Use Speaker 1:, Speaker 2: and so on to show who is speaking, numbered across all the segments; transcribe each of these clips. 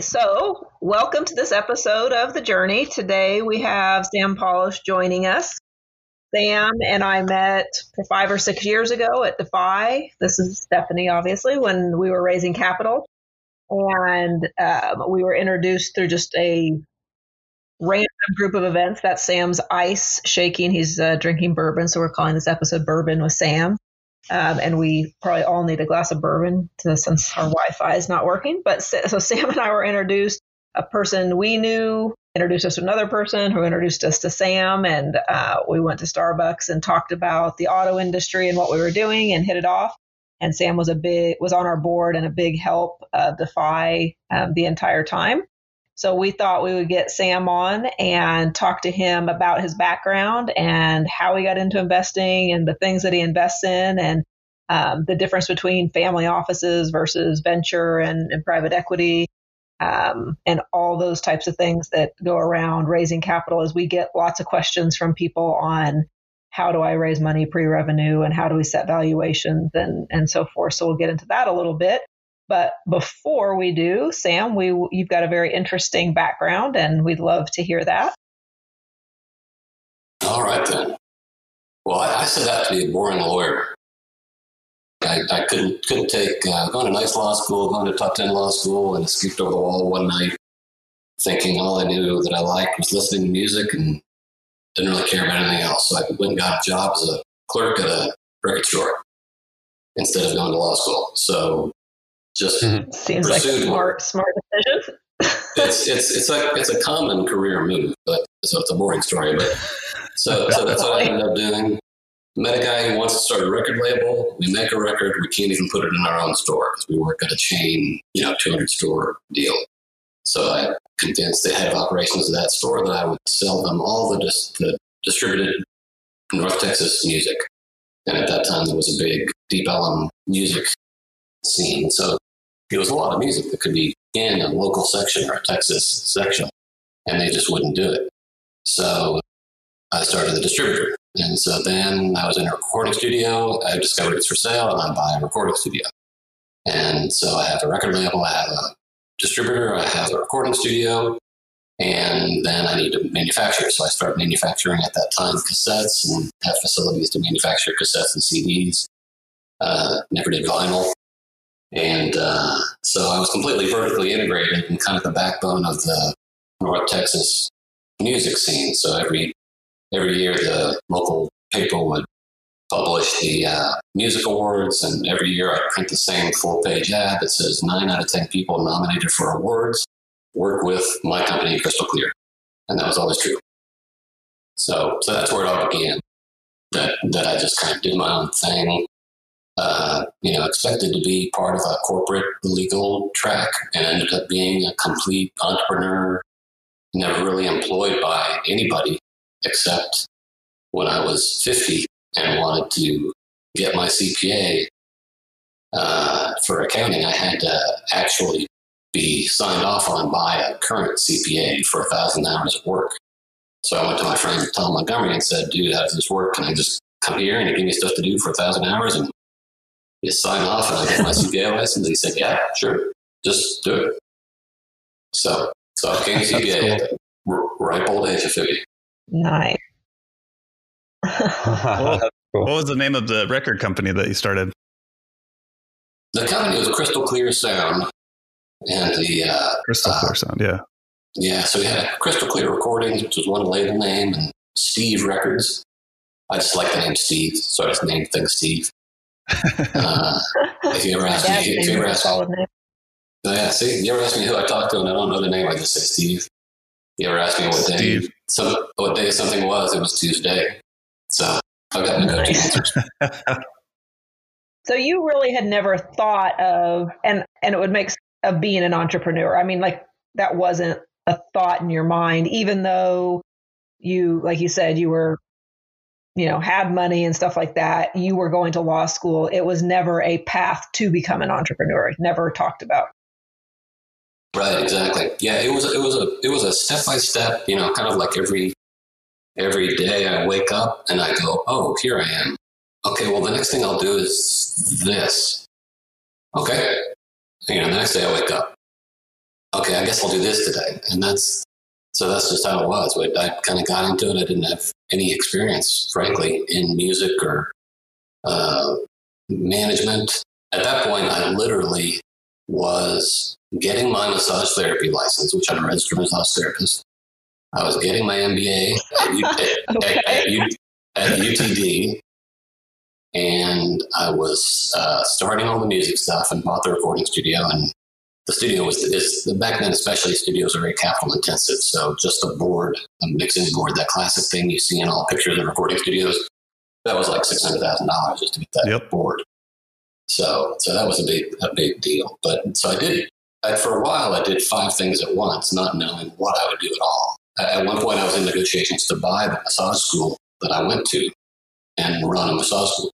Speaker 1: So welcome to this episode of The Journey. Today we have Sam Paulos joining us. Sam and I met five or six years ago at Defy. This is Stephanie, obviously, when we were raising capital. And um, we were introduced through just a random group of events. That's Sam's ice shaking. He's uh, drinking bourbon, so we're calling this episode Bourbon with Sam. Um, and we probably all need a glass of bourbon to, since our Wi-Fi is not working. But so Sam and I were introduced. A person we knew introduced us to another person who introduced us to Sam, and uh, we went to Starbucks and talked about the auto industry and what we were doing, and hit it off. And Sam was a big was on our board and a big help of Defy um, the entire time. So we thought we would get Sam on and talk to him about his background and how he got into investing and the things that he invests in and um, the difference between family offices versus venture and, and private equity um, and all those types of things that go around raising capital as we get lots of questions from people on how do I raise money pre-revenue and how do we set valuations and, and so forth. So we'll get into that a little bit. But before we do, Sam, we you've got a very interesting background, and we'd love to hear that.
Speaker 2: All right then. Well, I, I set out to be a boring lawyer. I, I couldn't couldn't take uh, going to nice law school, going to top ten law school, and skipped over the wall one night, thinking all I knew that I liked was listening to music and didn't really care about anything else. So I went and got a job as a clerk at a record store instead of going to law school. So just
Speaker 1: mm-hmm. seems like a smart smart decision.
Speaker 2: it's it's it's like it's a common career move, but so it's a boring story. But so so that's what I ended up doing. Met a guy who wants to start a record label. We make a record. We can't even put it in our own store because we work at a chain, you know, 200 store deal. So I convinced the head of operations of that store that I would sell them all the, dis- the distributed North Texas music. And at that time, there was a big Deep Ellum music scene. So it was a lot of music that could be in a local section or a Texas section, and they just wouldn't do it. So I started the distributor. And so then I was in a recording studio. I discovered it's for sale, and I buy a recording studio. And so I have a record label, I have a distributor, I have a recording studio, and then I need to manufacture. So I start manufacturing at that time cassettes and have facilities to manufacture cassettes and CDs. Uh, never did vinyl. And uh, so I was completely vertically integrated and kind of the backbone of the North Texas music scene. So every every year, the local paper would publish the uh, music awards, and every year I'd print the same full page ad that says nine out of ten people nominated for awards work with my company, Crystal Clear, and that was always true. So, so that's where it all began. That that I just kind of did my own thing, uh, you know, expected to be part of a corporate legal track and ended up being a complete entrepreneur, never really employed by anybody except when I was 50 and wanted to get my CPA uh, for accounting. I had to actually be signed off on by a current CPA for a thousand hours of work. So I went to my friend Tom Montgomery and said, dude, how does this work? Can I just come here and give me stuff to do for a thousand hours and you sign off and I get my CPA license. He said, yeah, sure, just do it. So, so I became a CPA cool. ripe old age of 50.
Speaker 1: Nice.
Speaker 3: what, what was the name of the record company that you started?
Speaker 2: The company was Crystal Clear Sound. And the uh,
Speaker 3: Crystal Clear uh, Sound, yeah.
Speaker 2: Yeah, so we had Crystal Clear Recordings, which was one label name, and Steve Records. I just like the name Steve, so I just named things Steve uh, if you ever ask me, if you ever ask me, oh, yeah, see, you ever ask me who I talked to and I don't know the name, I just say Steve. You ever ask me what Steve. day, some, what day something was, it was Tuesday. So I've got no answers.
Speaker 1: so you really had never thought of, and, and it would make of being an entrepreneur. I mean, like that wasn't a thought in your mind, even though you, like you said, you were you know, had money and stuff like that, you were going to law school. It was never a path to become an entrepreneur. Never talked about.
Speaker 2: Right, exactly. Yeah, it was it was a it was a step by step, you know, kind of like every every day I wake up and I go, "Oh, here I am." Okay, well, the next thing I'll do is this. Okay. You know, the next day I wake up. okay, I guess I'll do this today. And that's, so that's just how it was. I kind of got into it. I didn't have any experience, frankly, in music or uh, management. At that point, I literally was getting my massage therapy license, which I'm a registered massage therapist. I was getting my MBA at, U- at,
Speaker 1: Okay.
Speaker 2: at, at, UTD, and I was uh, starting all the music stuff and bought the recording studio. And the studio was back then, especially studios are very capital intensive. So just a board, a mixing board, that classic thing you see in all pictures of recording studios, that was like six hundred thousand dollars just to get that
Speaker 3: Yep.
Speaker 2: board. So so that was a big a big deal. But so I did I, for a while. I did five things at once, not knowing what I would do at all. At at one point, I was in negotiations to buy the massage school that I went to and run a massage school.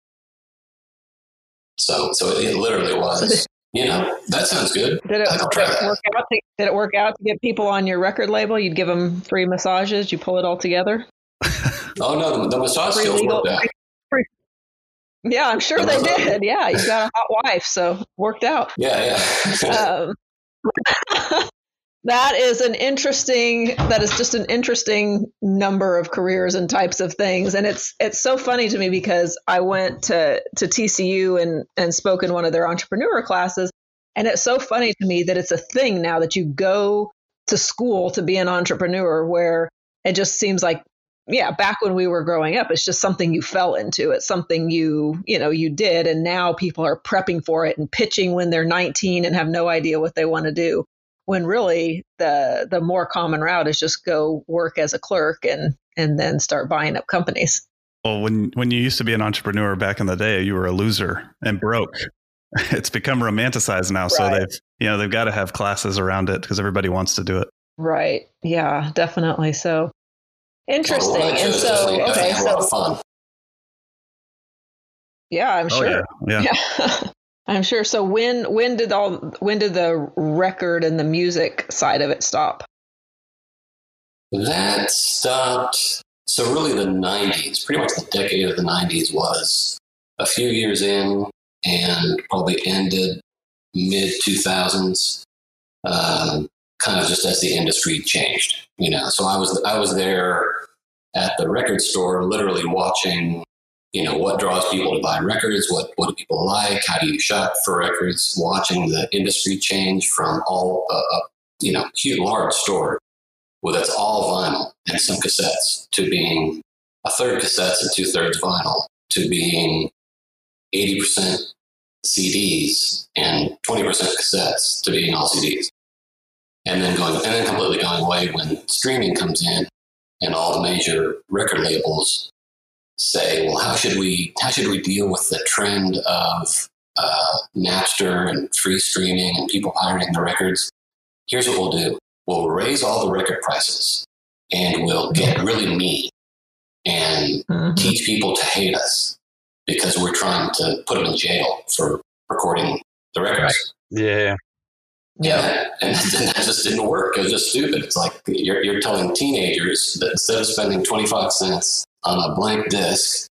Speaker 2: So, so it literally was, you know, that sounds good.
Speaker 1: Did it, did it work out? To, did it work out to get people on your record label? You'd give them free massages. You pull it all together.
Speaker 2: Oh no, the, the massage
Speaker 1: Free
Speaker 2: skills
Speaker 1: legal-
Speaker 2: worked out.
Speaker 1: free- Yeah, I'm sure they did. Yeah, you got a hot wife, so worked out.
Speaker 2: Yeah, yeah.
Speaker 1: um, that is an interesting that is just an interesting number of careers and types of things. And it's it's so funny to me because i went to to tcu and and spoke in one of their entrepreneur classes. And it's so funny to me that it's a thing now that you go to school to be an entrepreneur where it just seems like yeah back when we were growing up it's just something you fell into. It's something you you know you did. And now people are prepping for it and pitching when they're 19 and have no idea what they want to do when really the the more common route is just go work as a clerk and and then start buying up companies
Speaker 3: Well, when when you used to be an entrepreneur back in the day, you were a loser and broke. It's become romanticized now, so they've you know they've got to have classes around it because everybody wants to do it.
Speaker 1: right yeah definitely so interesting
Speaker 2: Well,
Speaker 1: and so okay
Speaker 2: definitely a lot
Speaker 1: so
Speaker 2: fun.
Speaker 1: yeah i'm
Speaker 3: Oh
Speaker 1: sure
Speaker 3: yeah, yeah.
Speaker 1: Yeah. I'm sure. So when when did all when did the record and the music side of it stop?
Speaker 2: That stopped. So really, the '90s, pretty much the decade of the '90s, was a few years in, and probably ended mid 2000s. Um, kind of just as the industry changed, you know. So I was I was there at the record store, literally watching, you know, what draws people to buy records, what what do people like, how do you shop for records, watching the industry change from all uh, a you know huge large store with its all vinyl and some cassettes to being a third cassettes and two thirds vinyl to being 80% CDs and 20% cassettes to being all CDs. And then going, and then completely going away when streaming comes in and all the major record labels say, well, how should we, how should we deal with the trend of uh, Napster and free streaming and people pirating the records? Here's what we'll do we'll raise all the record prices and we'll get really mean and
Speaker 1: Mhm.
Speaker 2: teach people to hate us because we're trying to put them in jail for recording the records.
Speaker 4: Yeah.
Speaker 1: Yeah.
Speaker 2: And, that just didn't work. It was just stupid. It's like you're, you're telling teenagers that instead of spending 25 cents on a blank disc,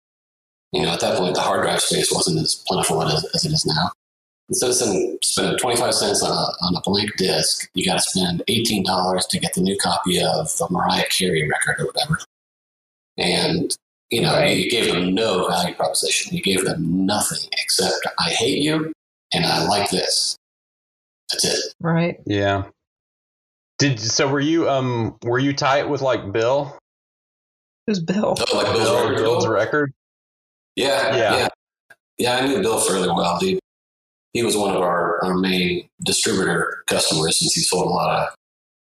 Speaker 2: you know, at that point, the hard drive space wasn't as plentiful as, as it is now. Instead of spending, spending 25 cents on a, on a blank disc, you got to spend $18 to get the new copy of the Mariah Carey record or whatever. And, you know,
Speaker 1: Right.
Speaker 2: you gave them no value proposition. You gave them nothing except I hate you and I like this. That's it.
Speaker 1: Right.
Speaker 4: Yeah. Did so? Were you um? Were you tight with like Bill?
Speaker 1: Who's Bill?
Speaker 2: Oh, like Bill's
Speaker 4: Bill
Speaker 2: record
Speaker 4: Bill's record.
Speaker 2: Yeah,
Speaker 4: Yeah.
Speaker 2: yeah, yeah, I knew Bill fairly well. He he was one of our, our main distributor customers since he sold a lot of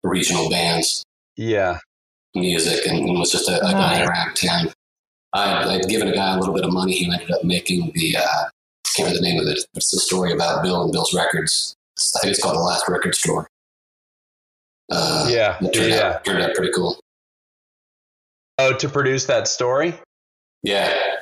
Speaker 2: regional bands
Speaker 4: Yeah.
Speaker 2: music and, and was just a, a guy
Speaker 1: Nice.
Speaker 2: around town. I I'd given a guy a little bit of money. He ended up making the uh, I can't remember the name of it. It's the story about Bill and Bill's records. I think it's called the Last Record Store. Uh,
Speaker 4: Yeah.
Speaker 2: it turned,
Speaker 4: Yeah.
Speaker 2: out, turned out pretty cool.
Speaker 4: Oh, to produce that story.
Speaker 2: Yeah,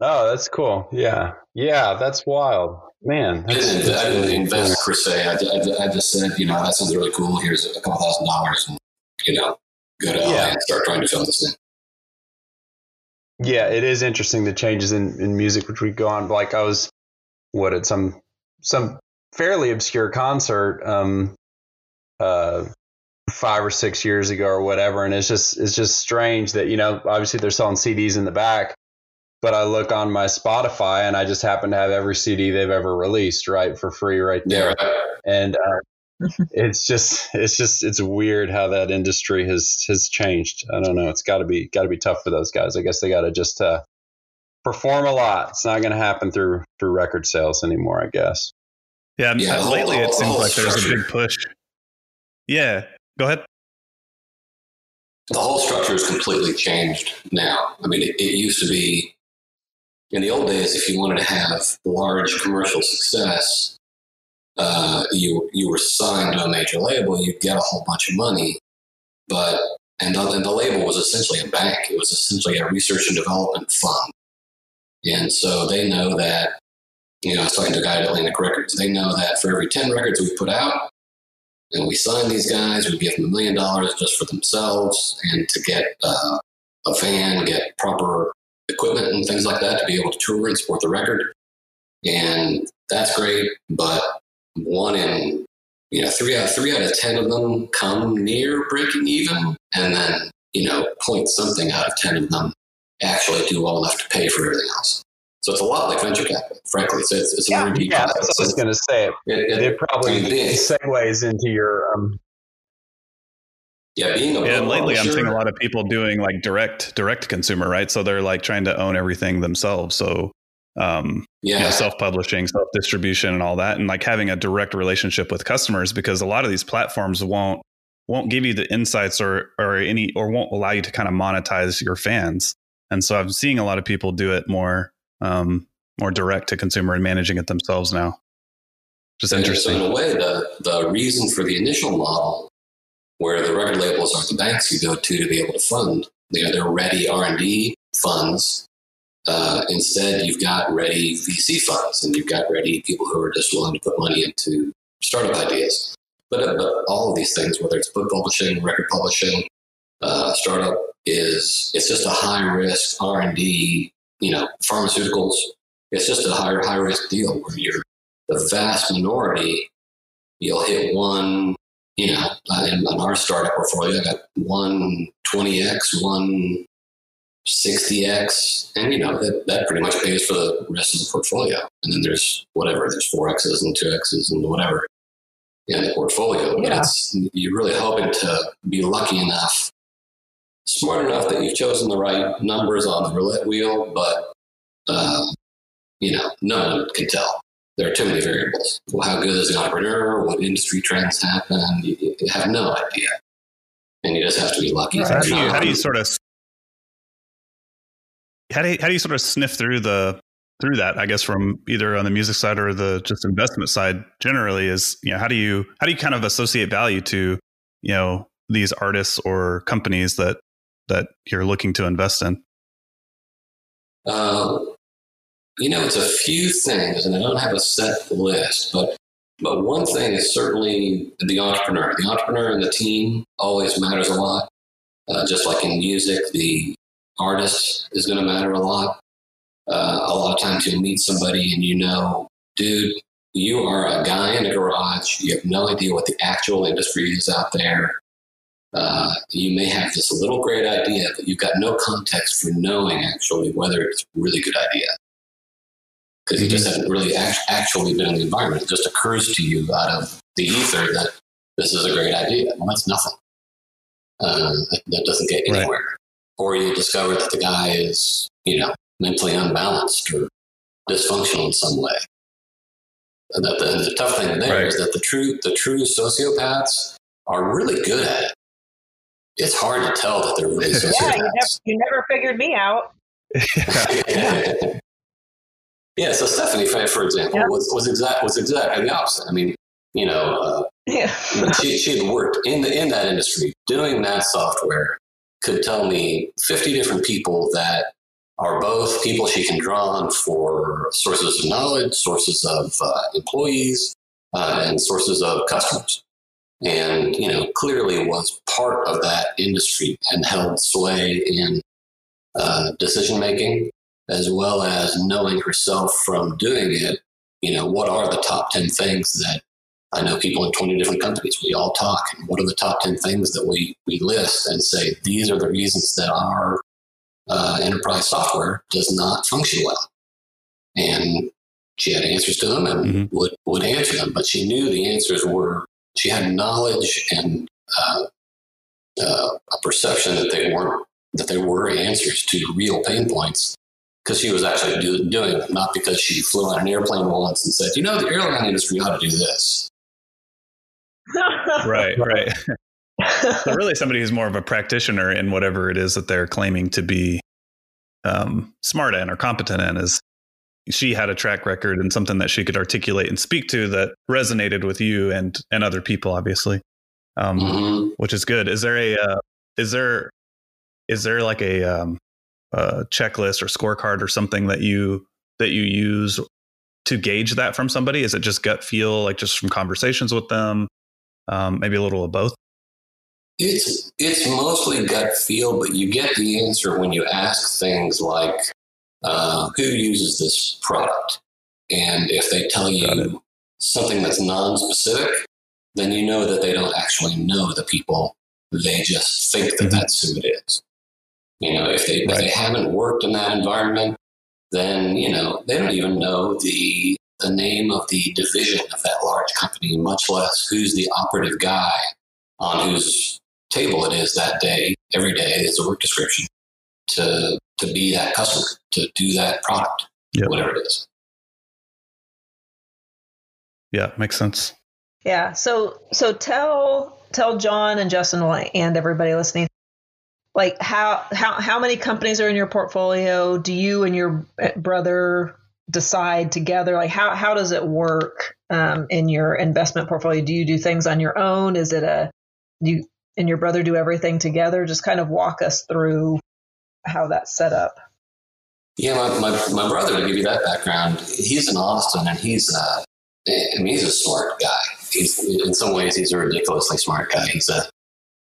Speaker 4: Oh, that's cool. Yeah. Yeah, that's wild, man.
Speaker 2: I
Speaker 4: That's,
Speaker 2: didn't,
Speaker 4: that's
Speaker 2: I didn't invest per se. I, I, I just said, you know, that sounds really cool. Here's a couple thousand dollars, and you know, go to LA
Speaker 4: Yeah.
Speaker 2: and start trying to film this thing.
Speaker 4: Yeah, it is interesting the changes in, in music which we go on. Like I was what at some some fairly obscure concert um uh, five or six years ago or whatever, and it's just it's just strange that you know obviously they're selling CDs in the back, but I look on my Spotify and I just happen to have every CD they've ever released right for free right there,
Speaker 2: Yeah,
Speaker 4: and uh, it's just it's just it's weird how that industry has has changed. I don't know. It's got to be got to be tough for those guys. I guess they got to just uh, perform a lot. It's not going to happen through through record sales anymore. I guess.
Speaker 3: Yeah,
Speaker 2: Yeah,
Speaker 3: lately it seems like there's a big push. Yeah, go ahead.
Speaker 2: the whole structure has completely changed now. I mean, it, it used to be in the old days, if you wanted to have large commercial success, uh, you you were signed to a major label, you'd get a whole bunch of money, but and the, and the label was essentially a bank. It was essentially a research and development fund, and so they know that. You know, I was talking to a guy at Atlantic Records. They know that for every ten records we put out, and we sign these guys. We give them a million dollars just for themselves and to get uh, a van, get proper equipment and things like that to be able to tour and support the record. And that's great, but one in you know three out of three out of ten of them come near breaking even, and then you know point something out of ten of them actually do well enough to pay for everything else. So it's a lot like venture capital, frankly. So it's, it's a
Speaker 1: Yeah,
Speaker 2: very deep
Speaker 4: Yeah,
Speaker 2: process.
Speaker 4: that's what I was going to say. It,
Speaker 2: It- it-
Speaker 4: it probably
Speaker 2: I mean, being-
Speaker 4: segues into your um,
Speaker 2: yeah, being a
Speaker 3: Yeah, and
Speaker 2: book
Speaker 3: lately I'm
Speaker 2: publisher-
Speaker 3: seeing a lot of people doing like direct direct consumer, right? So they're like trying to own everything themselves. So um,
Speaker 2: yeah,
Speaker 3: you know, self-publishing, self-distribution, and all that, and like having a direct relationship with customers because a lot of these platforms won't won't give you the insights or or any or won't allow you to kind of monetize your fans. And so I'm seeing a lot of people do it more um, more direct to consumer and managing it themselves now. Just
Speaker 2: in-
Speaker 3: interesting.
Speaker 2: So in a way, the the reason for the initial model, where the record labels are the banks you go to to be able to fund, you know, they're ready R and D funds. Uh, instead, you've got ready VC funds, and you've got ready people who are just willing to put money into startup ideas. But, uh, but all of these things, whether it's book publishing, record publishing, uh, startup, is it's just a high risk R and D. You know, pharmaceuticals. It's just a higher high risk deal where you're the vast minority, you'll hit one, you know, in, in our startup portfolio, I got one 20x, one 60x, and you know, that, that pretty much pays for the rest of the portfolio. And then there's whatever, there's 4x's and 2x's and whatever in the portfolio. But
Speaker 1: Yeah.
Speaker 2: it's, you're really hoping to be lucky enough, smart enough that you've chosen the right numbers on the roulette wheel, but, uh, you know, no one can tell there are too many variables. Well, how good is the entrepreneur? What industry trends happen? You, you have no idea, and you just have to be lucky.
Speaker 3: So how do you how do you sort of how do you, how do you sort of sniff through the through that? I guess from either on the music side or the just investment side. Generally, is you know how do you how do you kind of associate value to you know these artists or companies that that you're looking to invest in?
Speaker 2: Uh, you know, it's a few things, and I don't have a set list, but but one thing is certainly the entrepreneur. The entrepreneur and the team always matters a lot. Uh, just like in music, the artist is going to matter a lot. Uh, a lot of times you'll meet somebody and you know, dude, you are a guy in a garage. You have no idea what the actual industry is out there. Uh, you may have this little great idea, but you've got no context for knowing actually whether it's a really good idea. Because you just haven't really act- actually been in the environment. It just occurs to you out of the ether that this is a great idea. Well, that's nothing. Uh, that, that doesn't get
Speaker 3: Right.
Speaker 2: anywhere. Or you discover that the guy is, you know, mentally unbalanced or dysfunctional in some way. And that the, the tough thing there is
Speaker 3: Right.
Speaker 2: that the true the true sociopaths are really good at it. It's hard to tell that they're really
Speaker 1: Yeah, you never, you never figured me out.
Speaker 2: yeah. So Stephanie, for for example,
Speaker 1: Yeah.
Speaker 2: was was exact was exactly the opposite. I mean, you know, uh,
Speaker 1: Yeah.
Speaker 2: she she had worked in the in that industry doing that software. Could tell me fifty different people that are both people she can draw on for sources of knowledge, sources of uh, employees, uh, and sources of customers. And you know, clearly was part of that industry and held sway in uh, decision making, as well as knowing herself from doing it. You know, what are the top ten things that I know people in 20 different companies. We all talk. And what are the top 10 things that we, we list and say, these are the reasons that our uh, enterprise software does not function well? And she had answers to them and mm-hmm. would, would answer them, but she knew the answers were, she had knowledge and uh, uh, a perception that they weren't, that there were answers to real pain points because she was actually do, doing it, not because she flew on an airplane once and said, you know, the airline industry ought to do this.
Speaker 3: right, right. so really somebody who's more of a practitioner in whatever it is that they're claiming to be um, smart in or competent in is she had a track record and something that she could articulate and speak to that resonated with you and and other people obviously um, mm-hmm. which is good. Is there a uh, is there is there like a, um, a checklist or scorecard or something that you that you use to gauge that from somebody? Is it just gut feel like just from conversations with them? Um, maybe a little of both?
Speaker 2: It's it's mostly gut feel but you get the answer when you ask things like uh, who uses this product. And if they tell you something that's non-specific, then you know that they don't actually know the people. They just think that mm-hmm. that's who it is. You know, if they, right. if they haven't worked in that environment, then, you know, they don't even know the, the name of the division of that large company, much less who's the operative guy on whose table it is that day, every day is a work description to to be that customer, to do that product, yep. whatever it is.
Speaker 3: Yeah, makes sense.
Speaker 1: Yeah. So so tell tell John and Justin and everybody listening, like how how how many companies are in your portfolio? Do you and your brother decide together? Like how how does it work um, in your investment portfolio? Do you do things on your own? Is it a do you and your brother do everything together? Just kind of walk us through how that's set up.
Speaker 2: Yeah, my, my, my brother, to give you that background, he's in Austin and he's, uh, mean, he's a smart guy. He's, in some ways, he's a ridiculously smart guy. He's a,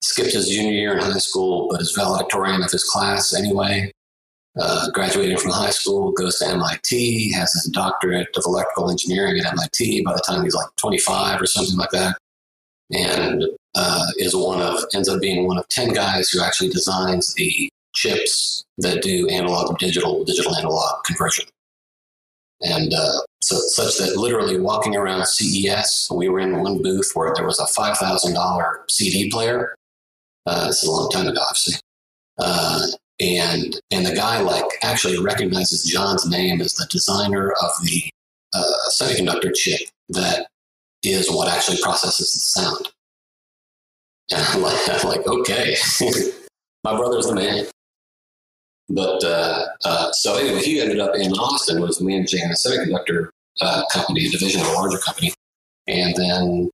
Speaker 2: skipped his junior year in high school, but is valedictorian of his class anyway. Uh, graduating from high school, goes to MIT, has his doctorate of electrical engineering at MIT by the time he's like 25 or something like that. And uh, is one of, ends up being one of 10 guys who actually designs the chips that do analog to digital, digital analog conversion. And uh, so, such that literally walking around CES, we were in one booth where there was a $5,000 CD player. Uh, is a long time ago, obviously. Uh, and and the guy like actually recognizes John's name as the designer of the uh, semiconductor chip that is what actually processes the sound. And I'm like, I'm like okay, my brother's the man. But uh, uh, so anyway, he ended up in Austin, was managing a semiconductor uh, company, a division of a larger company, and then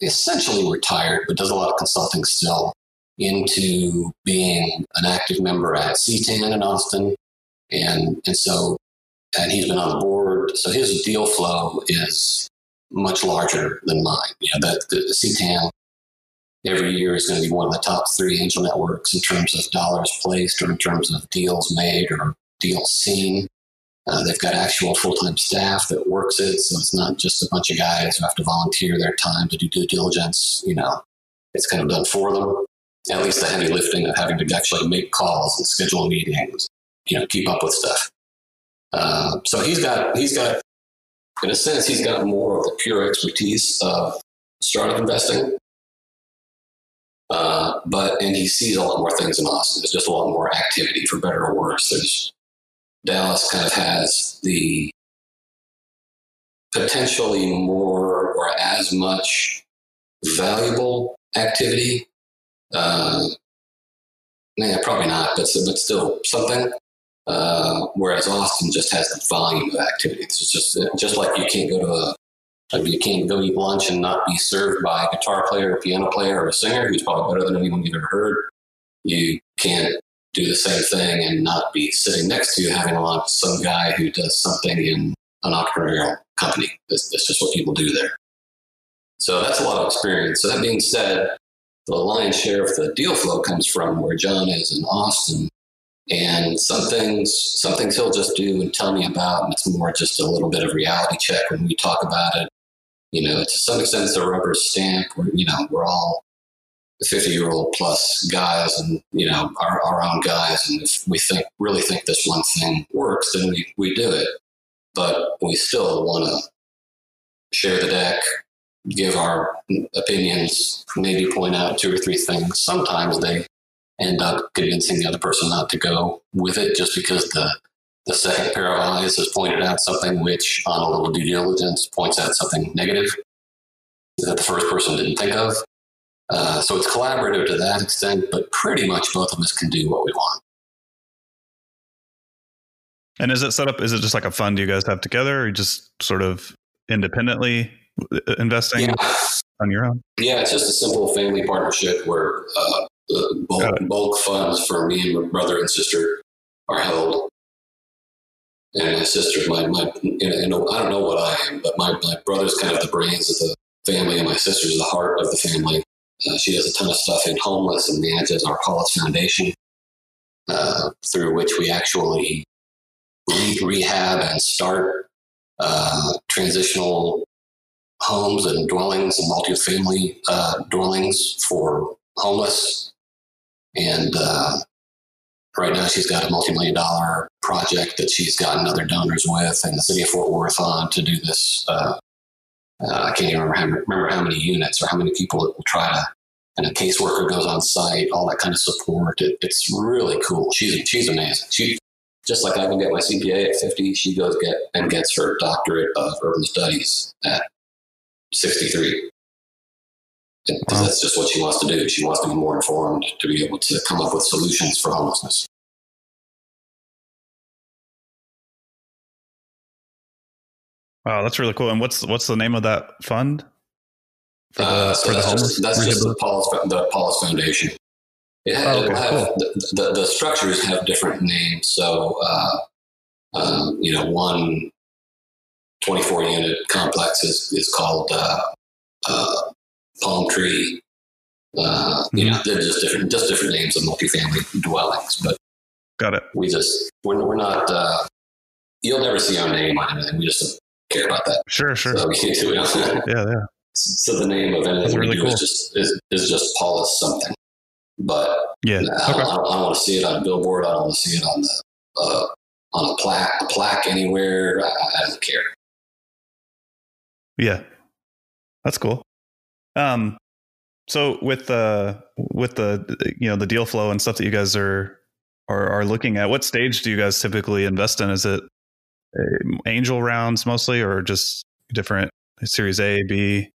Speaker 2: essentially retired, but does a lot of consulting still, into being an active member at CTAN in Austin, and and so and he's been on the board. So his deal flow is much larger than mine. You know, that the CTAN every year is going to be one of the top three angel networks in terms of dollars placed or in terms of deals made or deals seen. Uh, they've got actual full time staff that works it, so it's not just a bunch of guys who have to volunteer their time to do due diligence. You know, it's kind of done for them. At least the heavy lifting of having to actually make calls and schedule meetings, you know, keep up with stuff. Uh, so he's got he's got, in a sense, he's got more of the pure expertise of startup investing uh, but and he sees a lot more things in Austin. There's just a lot more activity, for better or worse. There's Dallas kind of has the potentially more or as much valuable activity. Uh, yeah, probably not, but but still something. Uh, whereas Austin just has the volume of activity. It's just just like you can't go to a like you can't go eat lunch and not be served by a guitar player, a piano player, or a singer who's probably better than anyone you've ever heard. You can't do the same thing and not be sitting next to you having a lunch some guy who does something in an entrepreneurial company. That's, that's just what people do there. So that's a lot of experience. So that being said, the lion's share of the deal flow comes from where John is in Austin. And some things, some things he'll just do and tell me about, and it's more just a little bit of reality check when we talk about it You know, to some extent, it's a rubber stamp. We're, you know, we're all 50 year old plus guys and, you know, our, our own guys. And if we think, really think this one thing works, then we, we do it. But we still want to share the deck, give our opinions, maybe point out two or three things. Sometimes they end up convincing the other person not to go with it just because the the second pair of eyes has pointed out something which, on a little due diligence, points out something negative that the first person didn't think of. Uh, so it's collaborative to that extent, but pretty much both of us can do what we want.
Speaker 3: And is it set up? Is it just like a fund you guys have together, or just sort of independently uh, investing
Speaker 2: Yeah.
Speaker 3: on your own?
Speaker 2: Yeah, it's just a simple family partnership where uh, the bulk, bulk funds for me and my brother and sister are held. And my sister, my, my you know, I don't know what I am, but my, my brother's kind of the brains of the family, and my sister's the heart of the family. Uh, she does a ton of stuff in homeless and manages our Paulos Foundation, uh, through which we actually re- rehab and start uh, transitional homes and dwellings and multifamily uh, dwellings for homeless. And uh, right now, she's got a multi-million dollar project that she's gotten other donors with, and the city of Fort Worth on to do this. Uh, uh, I can't even remember how, remember how many units or how many people it will try to. And a caseworker goes on site, all that kind of support. It, it's really cool. She's she's amazing. She just like I can get my CPA at 50, she goes get and gets her doctorate of urban studies at 63. Because
Speaker 3: Wow.
Speaker 2: that's just what she wants to do. She wants to be more informed to be able to come up with solutions for homelessness.
Speaker 3: Wow, that's really cool. And what's what's the name of that fund for the
Speaker 2: Uh, so
Speaker 3: for
Speaker 2: that's
Speaker 3: homeless?
Speaker 2: just, that's just the? Paulos, the Paulos Foundation. It ha-
Speaker 3: Oh, okay,
Speaker 2: have,
Speaker 3: cool.
Speaker 2: the, the, the structures have different names. So, uh, um, you know, one 24 unit complex is, is called uh, uh, Palm Tree. Uh, You
Speaker 3: Mm-hmm.
Speaker 2: know, they're just different, just different names of multifamily dwellings. But
Speaker 3: Got it.
Speaker 2: we just, we're, we're not, uh, you'll never see our name on anything. We just don't care about that.
Speaker 3: Sure, sure.
Speaker 2: So we can't do it.
Speaker 3: Yeah, yeah.
Speaker 2: So the name of anything
Speaker 3: That's
Speaker 2: we
Speaker 3: really
Speaker 2: do
Speaker 3: cool.
Speaker 2: is just is, is just Paulos something. But
Speaker 3: Yeah.
Speaker 2: I, don't, I don't want to see it on a billboard. I don't want to see it on the uh, on a plaque, a plaque anywhere. I, I don't care.
Speaker 3: Yeah. That's cool. Um so with the with the you know the deal flow and stuff that you guys are are, are looking at, what stage do you guys typically invest in? Is it uh, angel rounds mostly or just different series A, B?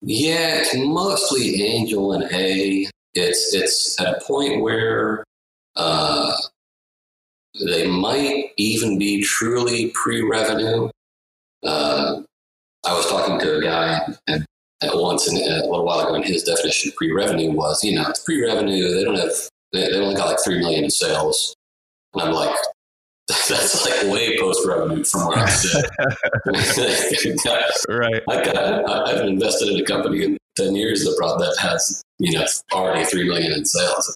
Speaker 2: Yeah, it's mostly Angel and A. It's it's at a point where uh, they might even be truly pre-revenue. Uh, I was talking to a guy at, at once and uh, a little while ago, and his definition of pre-revenue was, you know, it's pre-revenue. They don't have they, they only got like three million in sales, and I'm like, that's like way post-revenue from where I sit.
Speaker 3: Right.
Speaker 2: I got, I haven't invested in a company in 10 years that brought that has, you know, already 3 million in sales.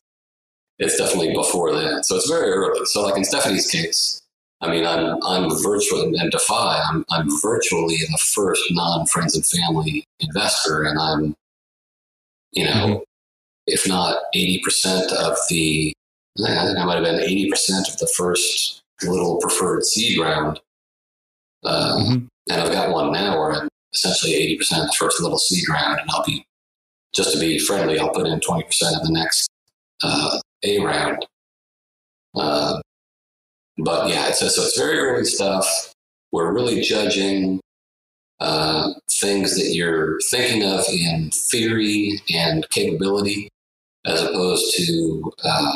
Speaker 2: It's definitely before that. So it's very early. So like in Stephanie's case, I mean, I'm, I'm virtually, and Defy, I'm, I'm virtually the first non-friends and family investor. And I'm, you know,
Speaker 3: Mhm.
Speaker 2: if not 80% of the, I think I might have been 80% of the first little preferred seed round. Uh,
Speaker 3: Mhm.
Speaker 2: and I've got one now where I'm essentially 80% of the first little seed round, and I'll be, just to be friendly, I'll put in 20% of the next uh, A round. Uh, but yeah, it's, so it's very early stuff. We're really judging uh, things that you're thinking of in theory and capability, as opposed to uh,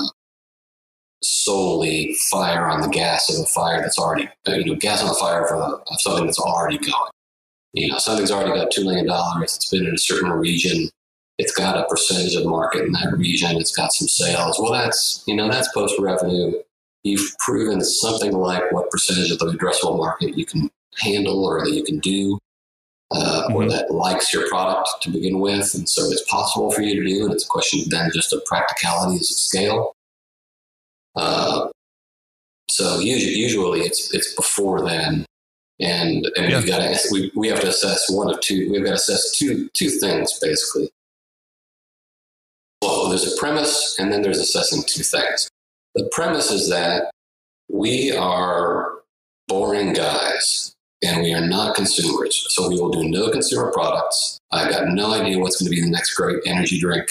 Speaker 2: solely fire on the gas of a fire that's already, uh, you know, gas on the fire of, a, of something that's already going. You know, something's already got $2 million, it's been in a certain region, it's got a percentage of market in that region, it's got some sales. Well, that's, you know, that's post revenue. You've proven something like what percentage of the addressable market you can handle or that you can do. Uh, or
Speaker 3: Mhm.
Speaker 2: that likes your product to begin with, and so it's possible for you to do. And it's a question then just of practicalities of scale. Uh, so usually, usually it's it's before then And, and
Speaker 3: Yeah.
Speaker 2: we've got to, we, we have to assess one of two, we've got to assess two, two things basically. Well, there's a premise and then there's assessing two things. The premise is that we are boring guys and we are not consumers. So we will do no consumer products. I've got no idea what's going to be the next great energy drink.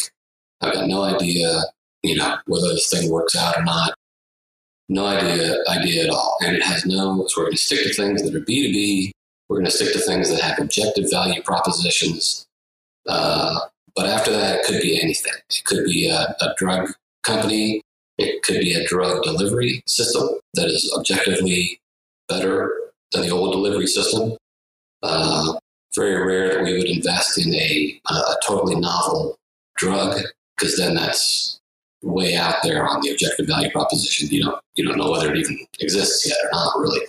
Speaker 2: I've got no idea, you know, whether this thing works out or not. No idea, idea at all. And it has no, so we're going to stick to things that are B2B. We're going to stick to things that have objective value propositions. Uh, but after that, it could be anything. It could be a, a drug company. It could be a drug delivery system that is objectively better than the old delivery system. Uh, very rare that we would invest in a, a totally novel drug because then that's way out there on the objective value proposition. You don't you don't know whether it even exists yet or not really.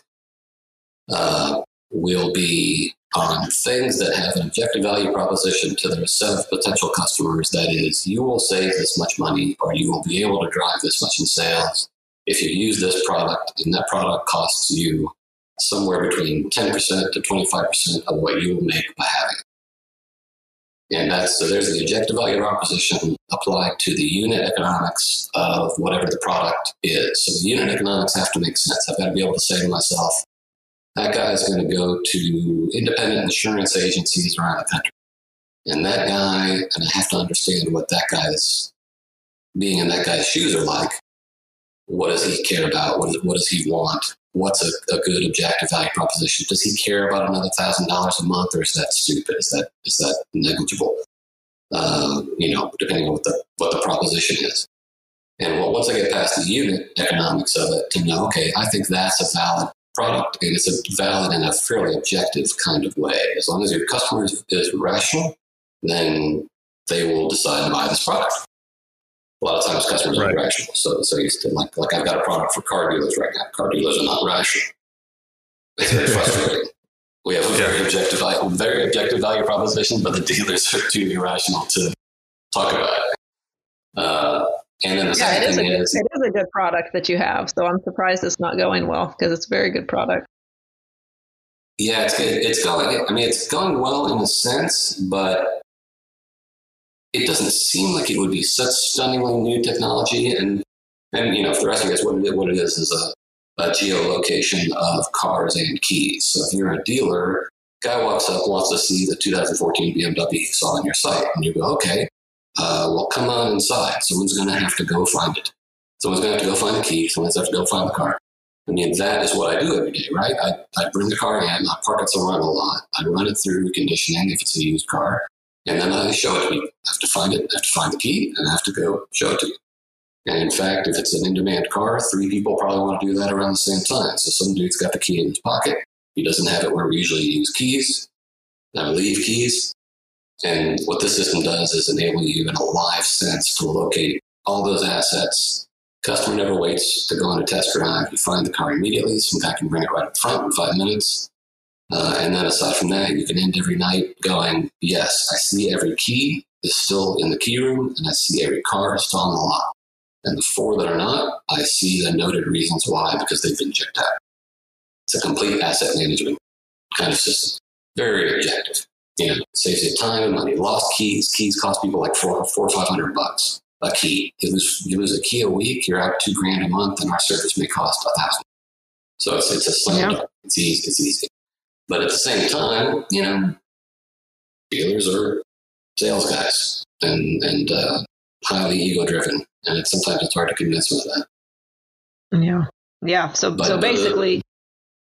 Speaker 2: Uh, we'll be on things that have an objective value proposition to their set of potential customers. That is, you will save this much money, or you will be able to drive this much in sales if you use this product, and that product costs you somewhere between 10% to 25% of what you will make by having it. And that's so there's the objective value proposition applied to the unit economics of whatever the product is. So the unit economics have to make sense. I've got to be able to say to myself, that guy is going to go to independent insurance agencies around the country. And that guy, and I have to understand what that guy's being in that guy's shoes are like. What does he care about? What, is, what does he want? What's a, a good objective value proposition? Does he care about another thousand dollars a month, or is that stupid? Is that is that negligible? Uh, you know, depending on what the what the proposition is. And well, once I get past the unit economics of it, to know, okay, I think that's a valid product, and it's a valid in a fairly objective kind of way. As long as your customer is, is rational, then they will decide to buy this product. A lot of times, customers
Speaker 3: Right.
Speaker 2: are rational. So, so you still like, like I've got a product for car dealers right now. Car dealers are not rational. It's very frustrating. We have a very objective, value- very objective value proposition, but the dealers are too irrational to talk about it. Uh, and then the
Speaker 1: Yeah, it
Speaker 2: second
Speaker 1: is, good, it is a good product that you have. So I'm surprised it's not going well because it's a very good product.
Speaker 2: Yeah, it's good. It's going. I mean, it's going well in a sense, but it doesn't seem like it would be such stunningly new technology. And and you know, for the rest of you guys, what it, what it is is a, a geolocation of cars and keys. So if you're a dealer, guy walks up, wants to see the 2014 BMW he saw on your site, and you go, okay, uh, well, come on inside. Someone's going to have to go find it. Someone's going to have to go find the key. Someone's going to have to go find the car. I mean, that is what I do every day, right? I, I bring the car in, I park it somewhere on the lot, I run it through conditioning if it's a used car, and then I show it to you. I have to find it, I have to find the key, and I have to go show it to you. And in fact, if it's an in demand car, three people probably want to do that around the same time. So some dude's got the key in his pocket. He doesn't have it where we usually use keys, I leave keys. And what this system does is enable you in a live sense to locate all those assets Customer never waits to go on a test drive. You find the car immediately. Some guy can bring it right up front in five minutes. Uh, and then aside from that, you can end every night going, yes, I see every key is still in the key room, and I see every car is still on the lot. And the four that are not, I see the noted reasons why because they've been checked out. It's a complete asset management kind of system. Very objective. You know, saves you time and money. Lost keys. Keys cost people like four, four or five hundred bucks a key. You lose, you lose a key a week, you're out two grand a month, and our service may cost a thousand. So it's it's a slam
Speaker 1: Yeah.
Speaker 2: It's easy. It's easy. But at the same time, you know, dealers are sales guys and and uh, highly ego driven, and it's sometimes it's hard to convince them of that.
Speaker 1: Yeah. Yeah. So
Speaker 2: But,
Speaker 1: so
Speaker 2: uh,
Speaker 1: basically,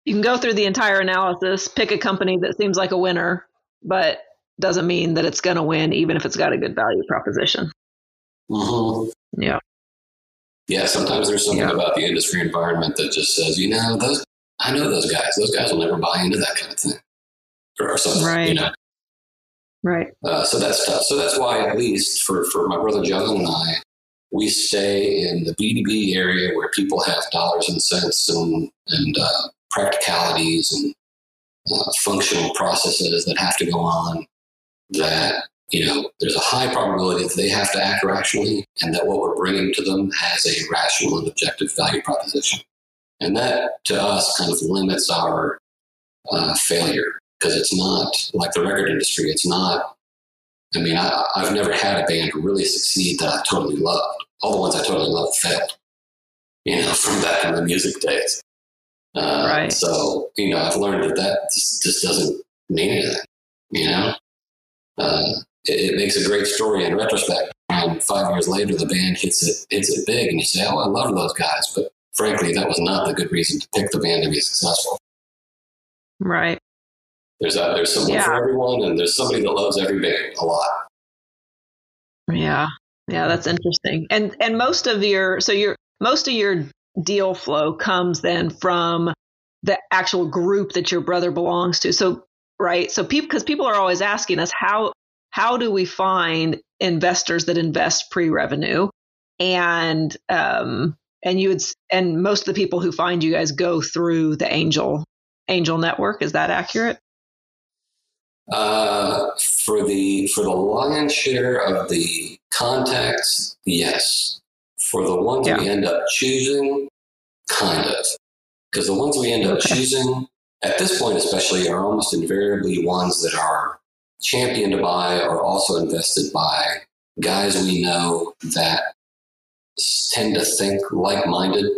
Speaker 1: you can go through the entire analysis, pick a company that seems like a winner, but doesn't mean that it's going to win, even if it's got a good value proposition.
Speaker 2: hmm
Speaker 1: Yeah.
Speaker 2: Yeah, sometimes there's something
Speaker 1: Yeah.
Speaker 2: about the industry environment that just says, you know, those I know those guys. Those guys will never buy into that kind of thing, or, something. You
Speaker 1: Right.
Speaker 2: know?
Speaker 1: Right.
Speaker 2: Uh, so that's tough. So that's why, at least for, for my brother John and I, we stay in the B2B area where people have dollars and cents and, and uh, practicalities and uh, functional processes that have to go on that, you know, there's a high probability that they have to act rationally and that what we're bringing to them has a rational and objective value proposition. And that, to us, kind of limits our uh, failure because it's not like the record industry. It's not. I mean, I, I've never had a band really succeed that I totally loved. All the ones I totally loved failed. You know, from back in the music days. Uh,
Speaker 1: Right.
Speaker 2: So you know, I've learned that that just, just doesn't mean anything. You know, uh, it, it makes a great story in retrospect. And five years later, the band hits it hits it big, and you say, "Oh, I love those guys," but frankly, that was not the good reason to pick the band to be successful.
Speaker 1: Right.
Speaker 2: There's a, there's someone
Speaker 1: Yeah.
Speaker 2: for everyone, and there's somebody that loves every band a lot.
Speaker 1: Yeah. Yeah, that's interesting. And and most of your so your most of your deal flow comes then from the actual group that your brother belongs to. So right. So people because people are always asking us how how do we find investors that invest pre-revenue and um and you would and most of the people who find you guys go through the angel angel network is that accurate
Speaker 2: Uh, for the for the lion's share of the contacts, yes. For the ones we end up choosing, kind of, because the ones we end up
Speaker 1: Okay.
Speaker 2: choosing at this point, especially, are almost invariably ones that are championed by or also invested by guys we know that tend to think like-minded.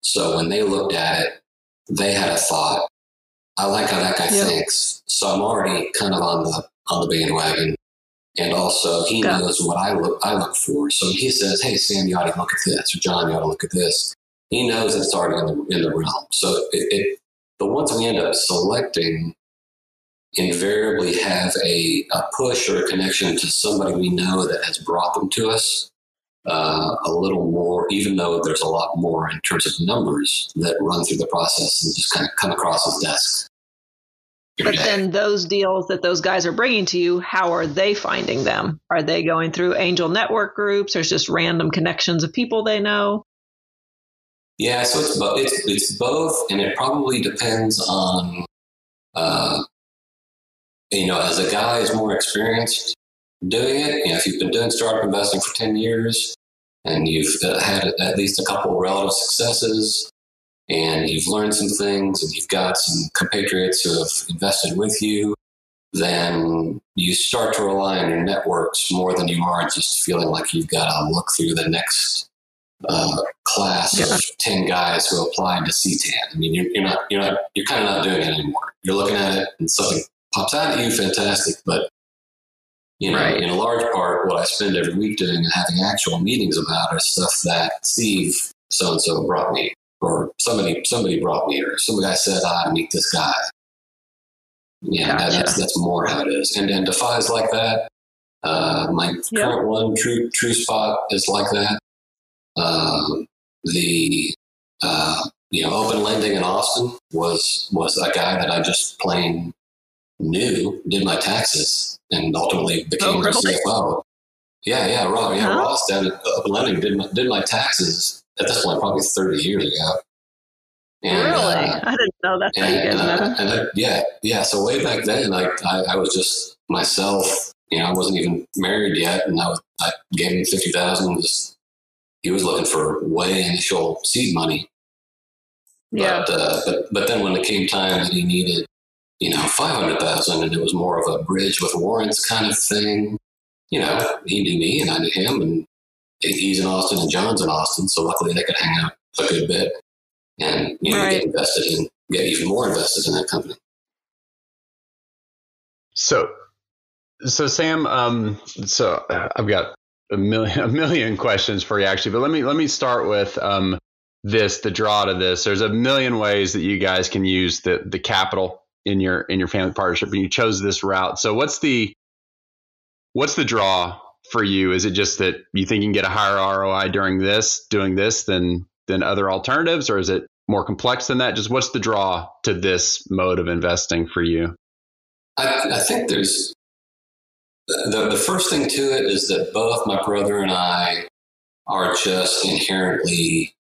Speaker 2: So when they looked at it, they had a thought. I like how that guy
Speaker 1: Yeah.
Speaker 2: thinks, so I'm already kind of on the on the bandwagon. And also, he knows what I look I look for. So he says, "Hey, Sam, you ought to look at this," or "John, you ought to look at this." He knows it's already in the in the realm. So it, it the ones we end up selecting invariably have a, a push or a connection to somebody we know that has brought them to us uh, a little more, even though there's a lot more in terms of numbers that run through the process and just kind of come across his desk.
Speaker 1: But then those deals that those guys are bringing to you, how are they finding them? Are they going through angel network groups? There's just random connections of people they know.
Speaker 2: Yeah, so it's both. It's, it's both, and it probably depends on, uh, you know, as a guy is more experienced doing it. You know, if you've been doing startup investing for ten years, and you've uh, had at least a couple relative successes, and you've learned some things, and you've got some compatriots who have invested with you, then you start to rely on your networks more than you are just feeling like you've got to look through the next uh, class
Speaker 1: Yeah.
Speaker 2: of 10 guys who applied to CTAN. I mean, you're, you're not, you're not, you're kind of not doing it anymore. You're looking at it and something pops out at you, fantastic. But, you know,
Speaker 1: Right.
Speaker 2: in a large part, what I spend every week doing and having actual meetings about are stuff that Steve so and so brought me, or somebody, somebody brought me, or some guy said, I meet this guy. Yeah, that-
Speaker 1: Gotcha.
Speaker 2: that's, that's more how it is. And then Defies like that. Uh, my
Speaker 1: Yeah.
Speaker 2: current one, True True Spot, is like that. Um, the uh, you know open lending in Austin was was a guy that I just plain knew did my taxes and ultimately became
Speaker 1: Oh, really?
Speaker 2: CFO. Yeah, yeah, Ross, yeah,
Speaker 1: Huh?
Speaker 2: Ross down at Open Lending did my, did my taxes at this point probably thirty years ago. And,
Speaker 1: really?
Speaker 2: uh,
Speaker 1: I didn't know that's how you
Speaker 2: and,
Speaker 1: guys
Speaker 2: uh, and yeah, yeah. So way back then, like I, I was just myself. You know, I wasn't even married yet, and I, was, I gave him fifty thousand. He was looking for way initial seed money,
Speaker 1: Yeah.
Speaker 2: but uh, but but then when it came time that he needed, you know, five hundred thousand, and it was more of a bridge with warrants kind of thing. You know, he knew me and I knew him, and he's in Austin and John's in Austin, so luckily they could hang out a good bit and you know
Speaker 1: Right.
Speaker 2: get invested in, get even more invested in that company.
Speaker 4: So, so Sam, um, so uh, I've got a million, a million questions for you actually, but let me let me start with um, this, the draw to this. There's a million ways that you guys can use the the capital in your in your family partnership, and you chose this route. So, what's the what's the draw for you? Is it just that you think you can get a higher ROI during this, doing this, than than other alternatives, or is it more complex than that? Just what's the draw to this mode of investing for you?
Speaker 2: I, I think there's the, the first thing to it is that both my brother and I are just inherently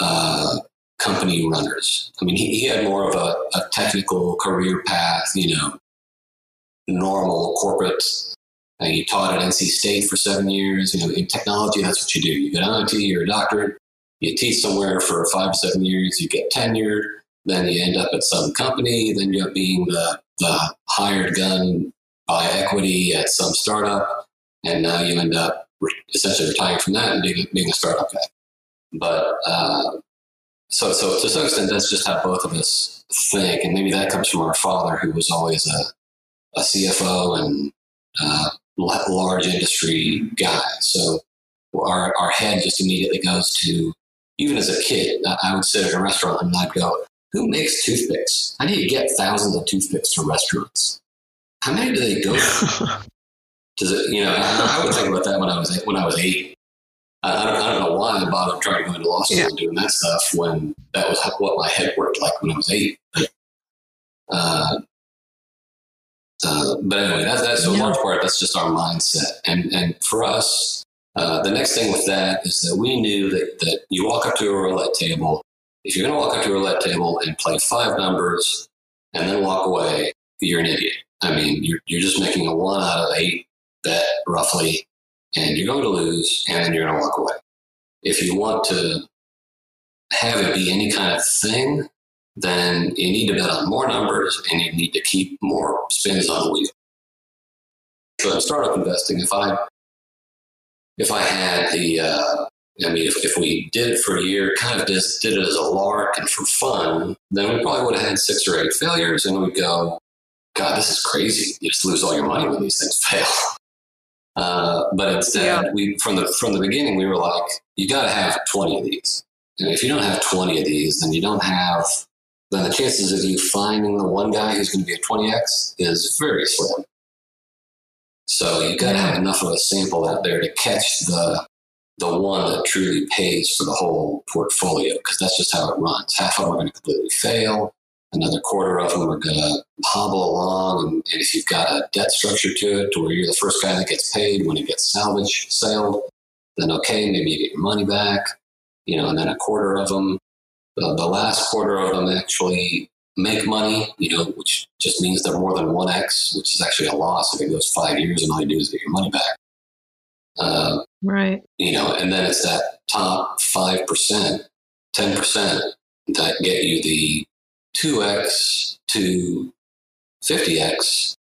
Speaker 2: uh, company runners. I mean, he, he had more of a, a technical career path, you know, normal corporate. Uh, he taught at NC State for seven years. You know, in technology, that's what you do. You get an IT, you're a doctorate, you teach somewhere for five seven years, you get tenured, then you end up at some company, then you end up being the, the hired gun by equity at some startup, and now you end up essentially retiring from that and being, being a startup guy. But uh, so, so to some extent, that's just how both of us think, and maybe that comes from our father, who was always a, a CFO and uh, large industry guy. So our our head just immediately goes to even as a kid, I would sit at a restaurant and I'd go, "Who makes toothpicks? How do you get thousands of toothpicks to restaurants? How many do they go?" Does it? You know, I, I would think about that when I was when I was eight. I don't, I don't know why I bothered trying to go into law school yeah. and doing that stuff when that was what my head worked like when I was eight. But, uh, uh, but anyway, that's, that's so yeah. large part. That's just our mindset, and and for us, uh, the next thing with that is that we knew that that you walk up to a roulette table. If you're going to walk up to a roulette table and play five numbers and then walk away, you're an idiot. I mean, you're you're just making a one out of eight bet roughly and you're going to lose, and then you're going to walk away. If you want to have it be any kind of thing, then you need to bet on more numbers and you need to keep more spins on the wheel. So in startup investing, if I if I had the uh, I mean, if, if we did it for a year, kind of just did it as a lark and for fun, then we probably would have had six or eight failures, and we'd go, God, this is crazy. You just lose all your money when these things fail. Uh, but instead, yeah. we from the from the beginning we were like, you got to have twenty of these. And if you don't have twenty of these, then you don't have. Then the chances of you finding the one guy who's going to be a twenty x is very slim. So you've got to have enough of a sample out there to catch the the one that truly pays for the whole portfolio because that's just how it runs. Half of them are going to completely fail another quarter of them are going to hobble along. And, and, if you've got a debt structure to it, to where you're the first guy that gets paid when it gets salvage sailed, then okay, maybe you get your money back. You know, and then a quarter of them, the, the last quarter of them actually make money. You know, which just means they're more than one x, which is actually a loss if it goes five years and all you do is get your money back.
Speaker 1: Uh, right.
Speaker 2: You know, and then it's that top five percent, ten percent that get you the 2x to 50x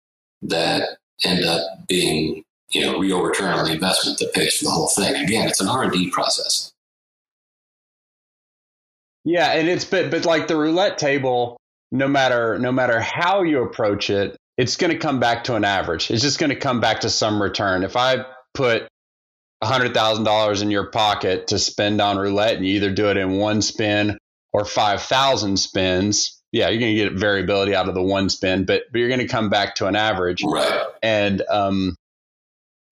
Speaker 2: that end up being you know real return on the investment that pays for the whole thing again it's an r&d process
Speaker 4: yeah and it's but but like the roulette table no matter no matter how you approach it it's going to come back to an average it's just going to come back to some return if i put $100000 in your pocket to spend on roulette and you either do it in one spin or 5000 spins yeah, you're going to get variability out of the one spin, but but you're going to come back to an average.
Speaker 2: Right.
Speaker 4: And um,